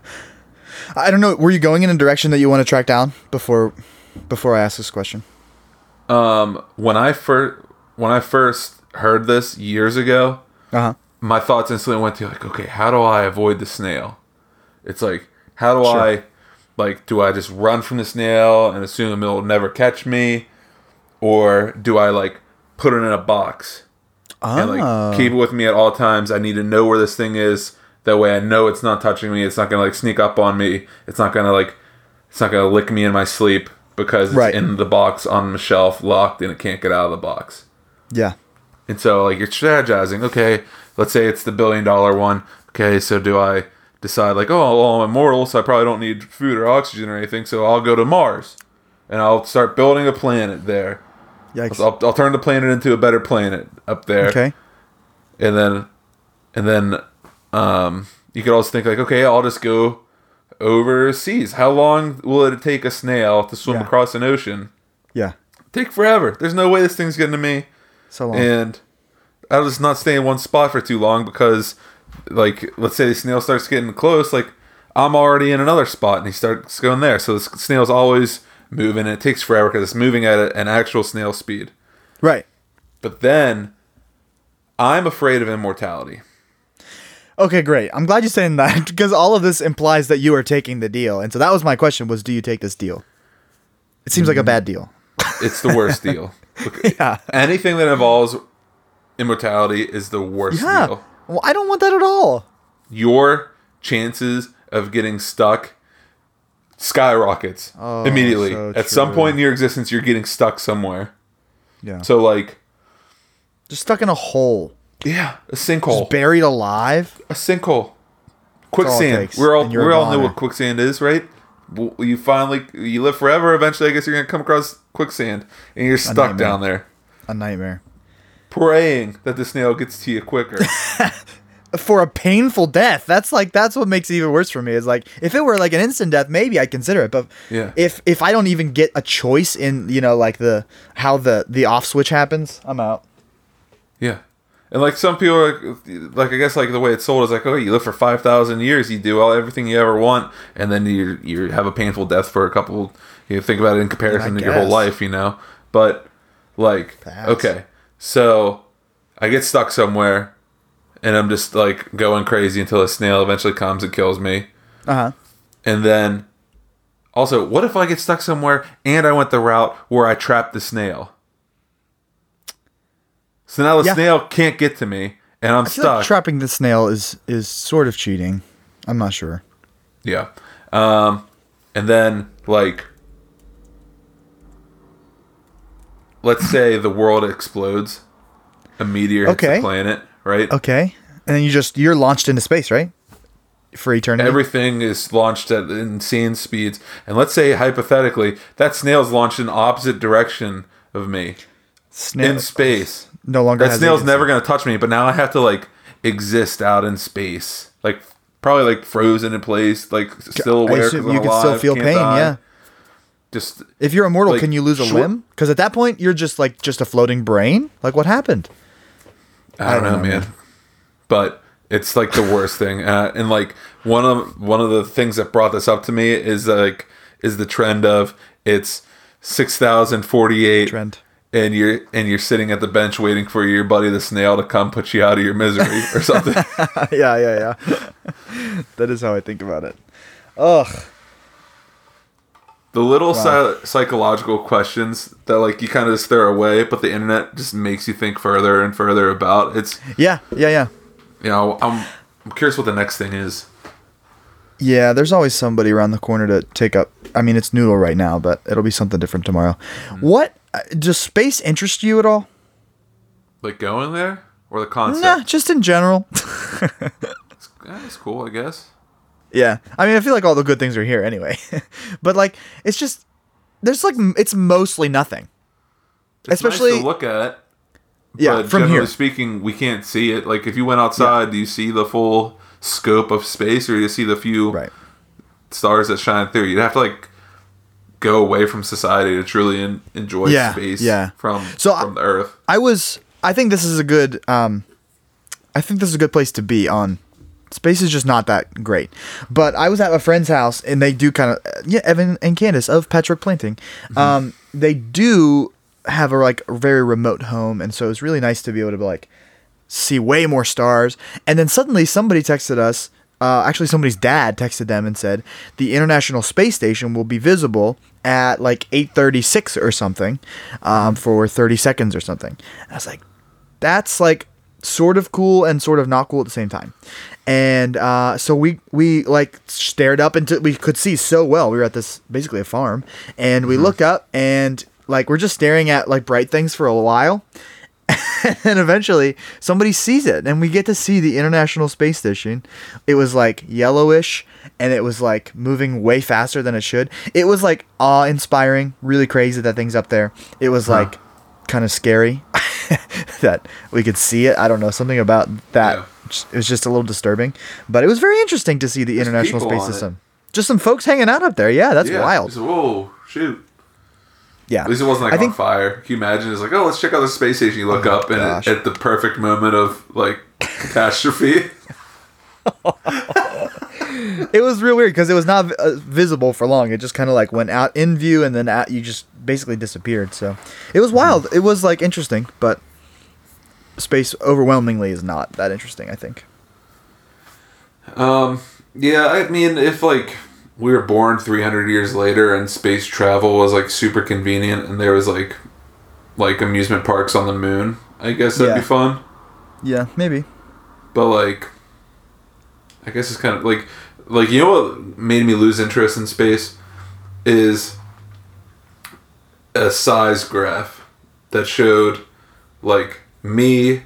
I don't know. Were you going in a direction that you want to track down before before I ask this question? Um, when I first when I first heard this years ago, Uh huh. my thoughts instantly went to like, okay, how do I avoid the snail? It's like, how do Sure. I, like, do I just run from the snail and assume it'll never catch me, or do I like put it in a box and Oh. like keep it with me at all times? I need to know where this thing is. That way, I know it's not touching me. It's not gonna like sneak up on me. It's not gonna like, it's not gonna lick me in my sleep because it's Right. in the box on the shelf, locked, and it can't get out of the box. Yeah. And so, like, you're strategizing. Okay, let's say it's the billion dollar one. Okay, so do I decide, like, oh, well, I'm immortal, so I probably don't need food or oxygen or anything, so I'll go to Mars and I'll start building a planet there. Yikes. I'll, I'll turn the planet into a better planet up there. Okay. And then, and then, um, you could also think, like, okay, I'll just go overseas. How long will it take a snail to swim Yeah. across an ocean? Yeah. Take forever. There's no way this thing's getting to me So long. and I'll just not stay in one spot for too long because, like, let's say the snail starts getting close, like, I'm already in another spot and he starts going there. So the snail's always moving and it takes forever because it's moving at an actual snail speed. right. But then I'm afraid of immortality. Okay, great. I'm glad you're saying that *laughs* because all of this implies that you are taking the deal. And so that was my question was do you take this deal? It seems like a mm-hmm. bad deal. *laughs* It's the worst deal. Look, Yeah. Anything that involves immortality is the worst Yeah. deal. Well, I don't want that at all. Your chances of getting stuck skyrockets Oh, immediately. so At some point in your existence, you're getting stuck somewhere. Yeah. So, like, Just stuck in a hole. Yeah, a sinkhole, Buried alive. a sinkhole, quicksand. We're all we all know what quicksand is, right? You finally you live forever. Eventually, I guess you're gonna come across quicksand, and you're stuck down there, A nightmare. praying that the snail gets to you quicker. *laughs* For a painful death. That's like that's what makes it even worse for me. Is like if it were like an instant death, maybe I'd consider it. But Yeah. if if I don't even get a choice in, you know, like the how the the off switch happens, I'm out. Yeah. And like some people, are, like I guess like the way it's sold is like, oh, you live for five thousand years, you do all everything you ever want, and then you you have a painful death for a couple. You think about it in comparison to your whole life, you know. But like, Pass. okay, so I get stuck somewhere, and I'm just like going crazy until a snail eventually comes and kills me, Uh huh. and then also, what if I get stuck somewhere and I went the route where I trapped the snail? So now the Yeah. snail can't get to me, and I'm feel like stuck. trapping the snail is is sort of cheating. I'm not sure. yeah, um, and then like, let's say the world explodes, a meteor hits Okay. the planet, right? Okay. And then you just you're launched into space, right? For eternity. Everything is launched at insane speeds, and let's say hypothetically that snail's launched in opposite direction of me snail in space. No longer That has snail's never gonna touch me, but now I have to like exist out in space, like probably like frozen in place, like still I aware. you I'm can still feel pain, die. yeah. Just If you're immortal, Like, can you lose a short- limb? Because at that point, you're just like just a floating brain. Like what happened? I don't, know, man. But it's like the worst thing, uh, and like one of one of the things that brought this up to me is like is the trend of it's six thousand forty eight Trend. And you're and you're sitting at the bench waiting for your buddy the snail to come put you out of your misery or something. *laughs* yeah, yeah, yeah. *laughs* that is how I think about it. Ugh. The little psy- psychological questions that like you kind of just throw away, but the internet just makes you think further and further about. It's Yeah, yeah, yeah. you know I'm I'm curious what the next thing is. Yeah, there's always somebody around the corner to take up. I mean, it's Noodle right now, but it'll be something different tomorrow. What uh, Uh, does space interest you at all? Like going there or the concept. Nah, just in general. *laughs* Yeah, That's cool, I guess. yeah, I mean, I feel like all the good things are here anyway. *laughs* but like, it's just there's like it's mostly nothing. It's Especially- nice to look at. Yeah, from generally here. speaking, we can't see it. Like if you went outside, do you see the full scope of space, or do you see the few Right. stars that shine through? You'd have to like go away from society to truly en- enjoy Yeah, space yeah. from So I- the Earth. I was. I think this is a good. Um, I think this is a good place to be on. Space is just not that great. But I was at a friend's house, and they do kind of yeah. Evan and Candace of Patchwork Planting, um, they do have a like very remote home, and so it was really nice to be able to like see way more stars. And then suddenly somebody texted us. Uh, actually, somebody's dad texted them and said the International Space Station will be visible at like 8:36 or something um, for 30 seconds or something. And I was like, that's like sort of cool and sort of not cool at the same time. And uh, so we we like stared up into we could see so well. We were at this basically a farm, and we look up and like we're just staring at like bright things for a while. *laughs* and eventually somebody sees it and we get to see the international space station it was like yellowish and it was like moving way faster than it should it was like awe inspiring really crazy that thing's up there it was like kind of scary *laughs* that we could see it i don't know something about that Yeah. it was just a little disturbing but it was very interesting to see the international space on it. system just some folks hanging out up there yeah that's yeah. wild whoa, shoot. yeah At least it wasn't like I on think- fire. Can you imagine? It's like, oh, let's check out the space station. You look oh, up and it, at the perfect moment of like *laughs* catastrophe. *laughs* *laughs* It was real weird because it was not uh, visible for long. It just kind of like went out in view and then out, you just basically disappeared. So it was wild. It was like interesting, but space overwhelmingly is not that interesting. I think. Um, yeah, I mean, if like we were born 300 years later and space travel was like super convenient and there was like like amusement parks on the moon, I guess that'd Yeah. be fun. Yeah, maybe. But like, I guess it's kind of like like you know what made me lose interest in space is a size graph that showed like me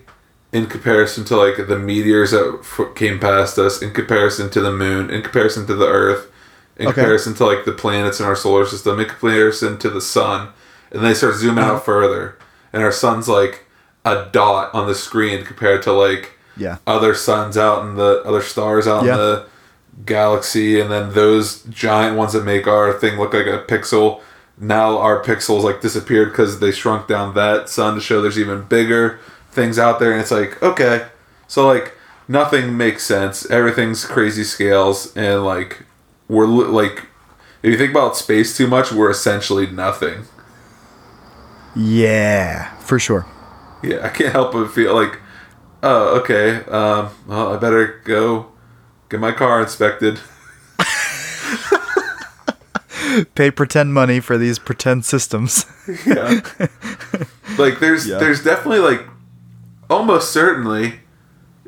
in comparison to like the meteors that f- came past us in comparison to the moon in comparison to the earth in Okay. comparison to like the planets in our solar system in comparison to the sun and they start zooming Uh-huh. out further and our sun's like a dot on the screen compared to like Yeah. other suns out in the other stars out Yeah. in the galaxy and then those giant ones that make our thing look like a pixel now our pixels like disappeared because they shrunk down that sun to show there's even bigger things out there and it's like okay so like nothing makes sense everything's crazy scales and like we're li- like if you think about space too much we're essentially nothing Yeah, for sure. Yeah, I can't help but feel like, oh, okay. Um, well, I better go get my car inspected. Pay pretend money for these pretend systems. Yeah. like, there's Yeah. there's definitely like, almost certainly,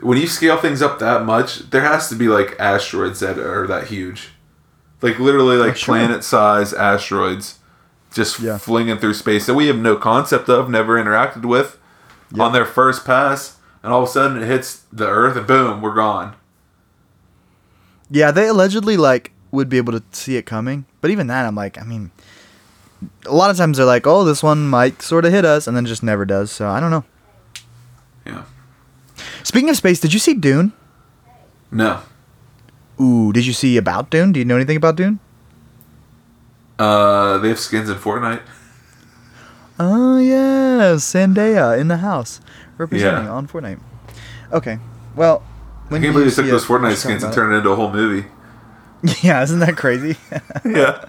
when you scale things up that much, there has to be like asteroids that are that huge, like literally like oh, sure. planet size asteroids, just Yeah. flinging through space that we have no concept of, never interacted with, on their first pass, and all of a sudden it hits the Earth and boom, we're gone. Yeah, they allegedly like would be able to see it coming, but even that, I'm like, I mean, a lot of times they're like, oh, this one might sort of hit us, and then just never does. So I don't know. Yeah. Speaking of space, did you see Dune? No. Ooh, did you see about Dune? Do you know anything about Dune? Uh, they have skins in Fortnite. Oh yeah, Zendaya in the house representing Yeah. on Fortnite. Okay, well, I can't do you took those? Fortnite skins and turned it into a whole movie. *laughs* Yeah, isn't that crazy? *laughs* Yeah.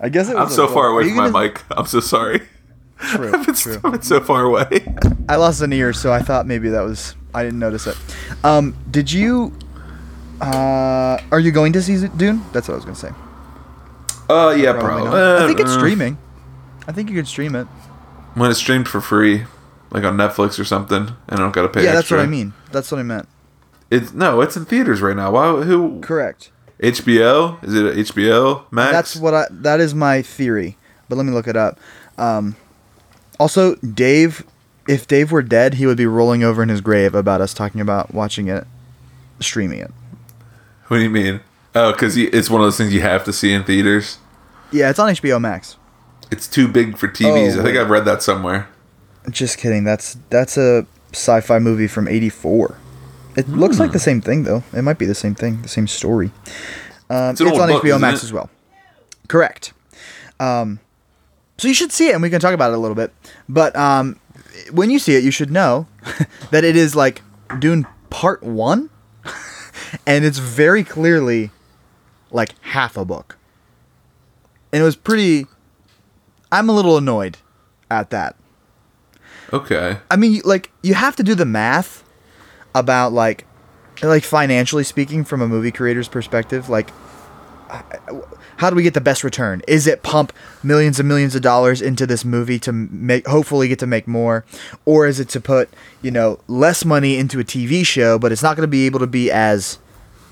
I guess it was. I'm so far away from my gonna- mic. I'm so sorry. True, *laughs* I've been, true. I've been so far away. I lost an ear, so I thought maybe that was. I didn't notice it. Um, did you? Uh, are you going to see Dune? That's what I was gonna say. Uh, yeah, Probably probably. not. I think it's Uh, streaming. I think you could stream it. When it's streamed for free, like on Netflix or something, and I don't gotta pay. yeah, that's what I mean. That's what I meant. It's no, it's in theaters right now. Why? Who? Correct. HBO? Is it HBO Max? That's what I. That is my theory. But let me look it up. Um, also, Dave. If Dave were dead, he would be rolling over in his grave about us talking about watching it, streaming it. What do you mean? Oh, because it's one of those things you have to see in theaters. Yeah, it's on HBO Max. It's too big for TVs. Oh, I think. I've read that somewhere. Just kidding. That's that's a sci-fi movie from '84. It looks like the same thing though. It might be the same thing, the same story. Um, It's it's, on book, HBO Max it? as well. Correct. Um, so you should see it, and we can talk about it a little bit. But um, when you see it, you should know *laughs* that it is like Dune Part One, *laughs* and it's very clearly like half a book. And it was pretty. I'm a little annoyed at that. Okay. I mean, like you have to do the math about like like financially speaking from a movie creator's perspective, like how do we get the best return? Is it pump millions and millions of dollars into this movie to make hopefully get to make more or is it to put, you know, less money into a TV show but it's not going to be able to be as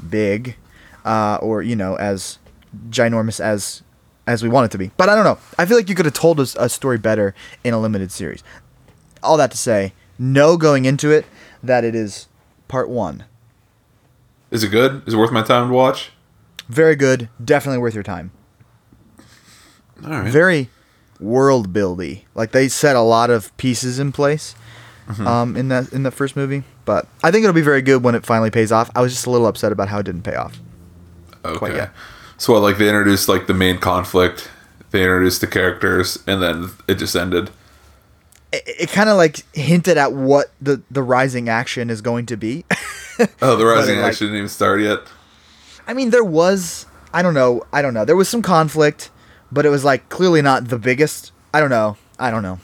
big uh, or, you know, as ginormous as as we want it to be. But I don't know. I feel like you could have told us a story better in a limited series. All that to say, know going into it that it is part 1. Is it good? Is it worth my time to watch? Very good. Definitely worth your time. All right. Very world buildy. Like they set a lot of pieces in place um, in that in the first movie. But I think it'll be very good when it finally pays off. I was just a little upset about how it didn't pay off. okay. So what, like they introduced like the main conflict, they introduced the characters, and then it just ended. It, it kind of like hinted at what the the rising action is going to be. *laughs* Oh, the rising like- action didn't even start yet. I mean, there was I don't know, I don't know. There was some conflict, but it was like clearly not the biggest. I don't know. I don't know.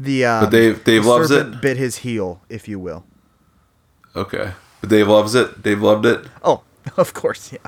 The uh, But Dave- Dave loves it? Bit his heel, if you will. Okay. But Dave loves it. Dave loved it. Oh, *laughs* of course, yeah,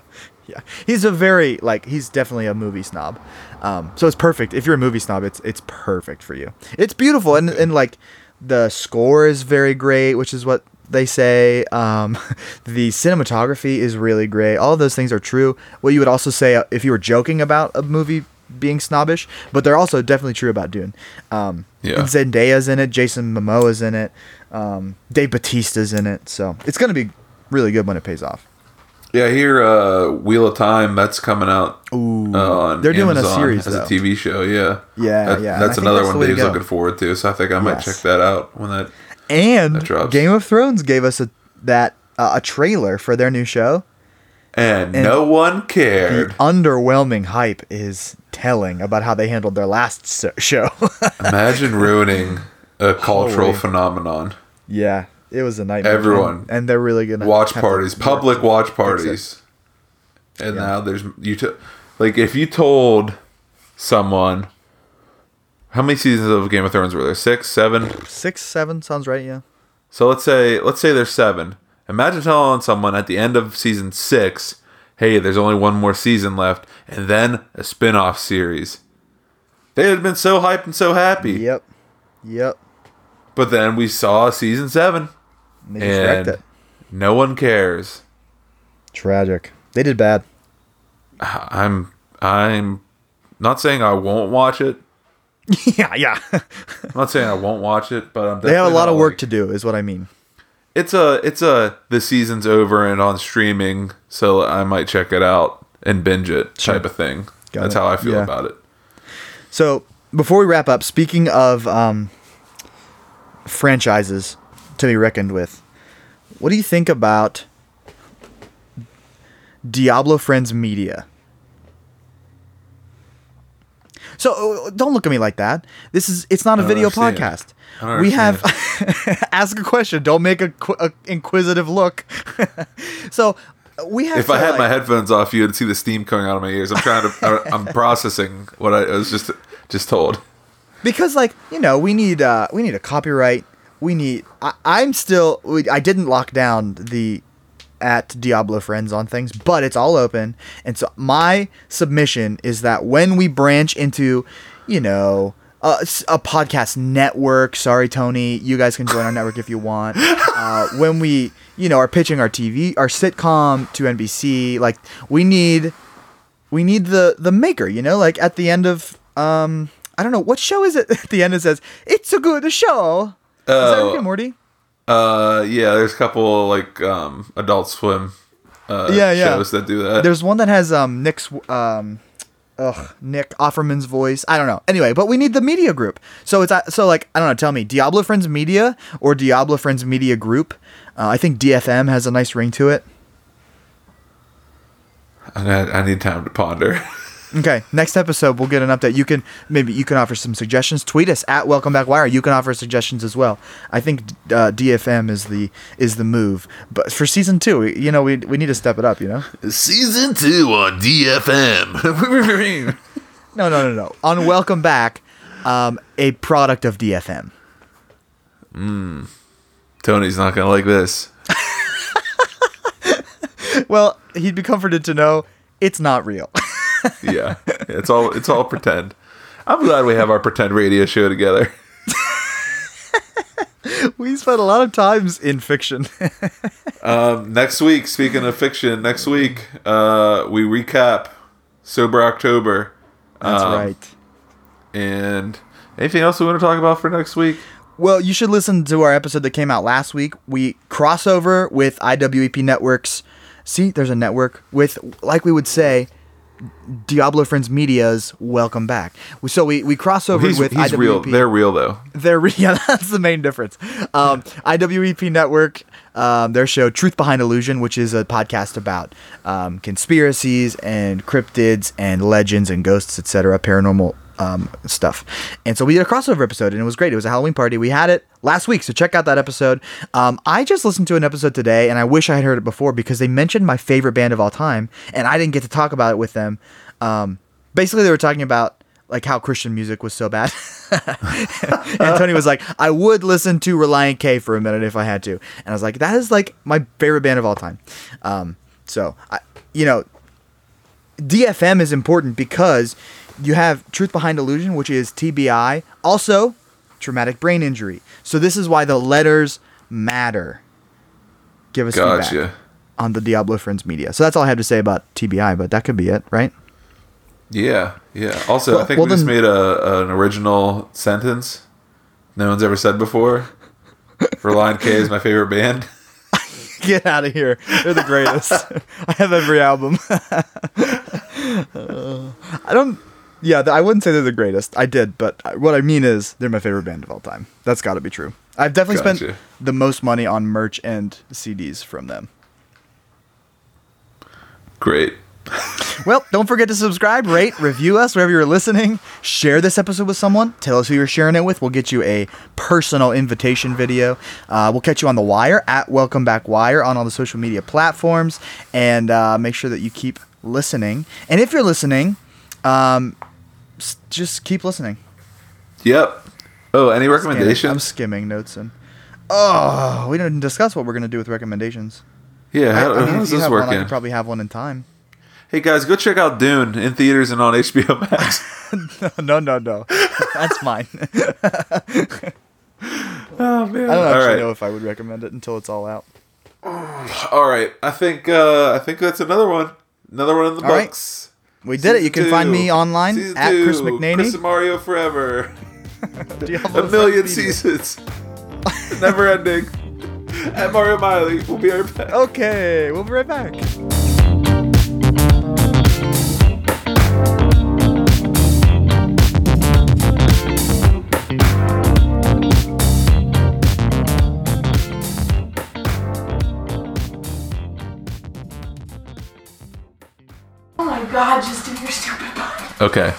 *laughs* yeah. He's a very like he's definitely a movie snob. Um, so it's perfect if you're a movie snob. It's it's perfect for you. It's beautiful and and like the score is very great, which is what they say. Um, *laughs* the cinematography is really great. All of those things are true. What you would also say uh, if you were joking about a movie being snobbish, but they're also definitely true about Dune. Um, Yeah. Zendaya's in it. Jason Momoa's in it. Um, Dave Bautista's in it. So it's gonna be really good when it pays off. Yeah, I hear uh, Wheel of Time that's coming out. Ooh. uh, on They're doing a series, as though. a TV show. Yeah, Yeah, That- yeah, That's another that's one Dave's looking forward to. So I think I might Yes. check that out when that. And That drops. Game of Thrones gave us a that uh, a trailer for their new show. And, And no one cared. The underwhelming hype is telling about how they handled their last so- show. *laughs* Imagine ruining a cultural Holy. phenomenon. yeah, it was a nightmare. Everyone. and, and they're really gonna Watch parties, public watch parties, and Yeah. now there's you. T- like if you told someone how many seasons of Game of Thrones were there? Six, seven. Six, seven sounds right. Yeah. So let's say let's say there's seven. Imagine telling someone at the end of season six, "Hey, there's only one more season left, and then a spin-off series." They had been so hyped and so happy. Yep. Yep. But then we saw season seven, they just wrecked and it. no one cares. Tragic. They did bad. *sighs* I'm I'm not saying I won't watch it. *laughs* yeah, yeah. I'm not saying I won't watch it, but I'm they have a lot of work like- to do, is what I mean. It's a it's a the season's over and on streaming, so I might check it out and binge it type of thing. Got That's it. how I feel Yeah. about it. So before we wrap up, speaking of um, franchises to be reckoned with, what do you think about Diablo Friends Media? So uh, don't look at me like that. This is it's not a video understand. podcast. We have *laughs* ask a question. Don't make a, qu- a inquisitive look. *laughs* so we have. If to, I had like- my headphones off, you would see the steam coming out of my ears. I'm trying to. I- *laughs* I'm processing what I was just just told. because like you know we need uh we need a copyright we need I, i'm still we, i didn't lock down the at diablo friends on things but it's all open. And so my submission is that when we branch into you know a podcast network sorry tony you guys can join our network if you want. *laughs* Uh, when we you know are pitching our tv our sitcom to nbc like we need we need the the maker you know like at the end of um i don't know what show is it? *laughs* At the end it says it's a good show is that Oh. Rick and morty Uh, yeah, there's a couple like um Adult Swim. Uh, Yeah, yeah. shows that do that. there's one that has um nick's um ugh nick offerman's voice i don't know anyway but we need the media group so it's uh, so like i don't know tell me diablo friends media or diablo friends media group uh, i think dfm has a nice ring to it I, I need time to ponder. *laughs* Okay, next episode we'll get an update. You can maybe you can offer some suggestions. Tweet us at Welcome Back Wire. You can offer suggestions as well. I think uh, DFM is the is the move. But for season two, you know, we we need to step it up. You know. Season two on DFM. *laughs* No, no, no, no. On Welcome Back, um, a product of DFM. Mmm. Tony's not gonna like this. *laughs* Well, he'd be comforted to know it's not real. *laughs* Yeah, it's all it's all pretend. I'm glad we have our pretend radio show together. *laughs* we spent a lot of times in fiction. Um, next week, speaking of fiction, next week uh, we recap Sober October. That's Um, right. And anything else we want to talk about for next week? Well, you should listen to our episode that came out last week. We crossover with IWEP Networks. See, there's a network with, like we would say, Diablo Friends Media's Welcome Back. So we, we crossover He's, with he's IWEP. real. They're real though. They're re- *laughs* yeah, that's the main difference. Um, IWEP Network, um, their show Truth Behind Illusion, which is a podcast about um, conspiracies and cryptids and legends and ghosts, etc., paranormal um, stuff. And so we did a crossover episode, and it was great. It was a Halloween party. We had it last week, so check out that episode. Um, I just listened to an episode today, and I wish I had heard it before because they mentioned my favorite band of all time, and I didn't get to talk about it with them. Um, basically, they were talking about like how Christian music was so bad. *laughs* and Tony was like, I would listen to Relient K for a minute if I had to. And I was like, that is like my favorite band of all time. Um, so, I, you know, DFM is important because you have Truth Behind Illusion, which is TBI, also traumatic brain injury. So this is why the letters matter. Give us feedback on the Diablo Friends media. So that's all I have to say about TBI, but that could be it, right? Yeah, yeah. Also, I think well we just then- made a an original sentence no one's ever said before. For Lion K is my favorite band. *laughs* Get out of here. They're the greatest. *laughs* I have every album. *laughs* Uh, I don't. Yeah, I wouldn't say they're the greatest. I did, but what I mean is they're my favorite band of all time. That's got to be true. I've definitely spent the most money on merch and CDs from them. Great. *laughs* Well, don't forget to subscribe, rate, review us wherever you're listening. Share this episode with someone. Tell us who you're sharing it with. We'll get you a personal invitation video. Uh, we'll catch you on the wire at Welcome Back Wire on all the social media platforms. And uh, make sure that you keep listening. And if you're listening, um, just keep listening. Yep. Oh, any Scanning. I'm recommendations? skimming notes and. Oh, we didn't discuss what we're gonna do with recommendations. Yeah, how, I mean, how's if you this have one, I working? could probably have one in time. Hey guys, go check out Dune in theaters and on HBO Max. *laughs* no, no, no. *laughs* That's mine. *laughs* oh man! I don't actually right. know if I would recommend it until it's all out. All right. I think uh, I think that's another one. Another one in the All right. We did it. You can Season find me online Season at Chris two. McNaney. Chris and Mario forever. *laughs* A million seasons. *laughs* Never ending. At Mario Miley. We'll be right back. Okay, we'll be right back. My god, just do your stupid part. Okay.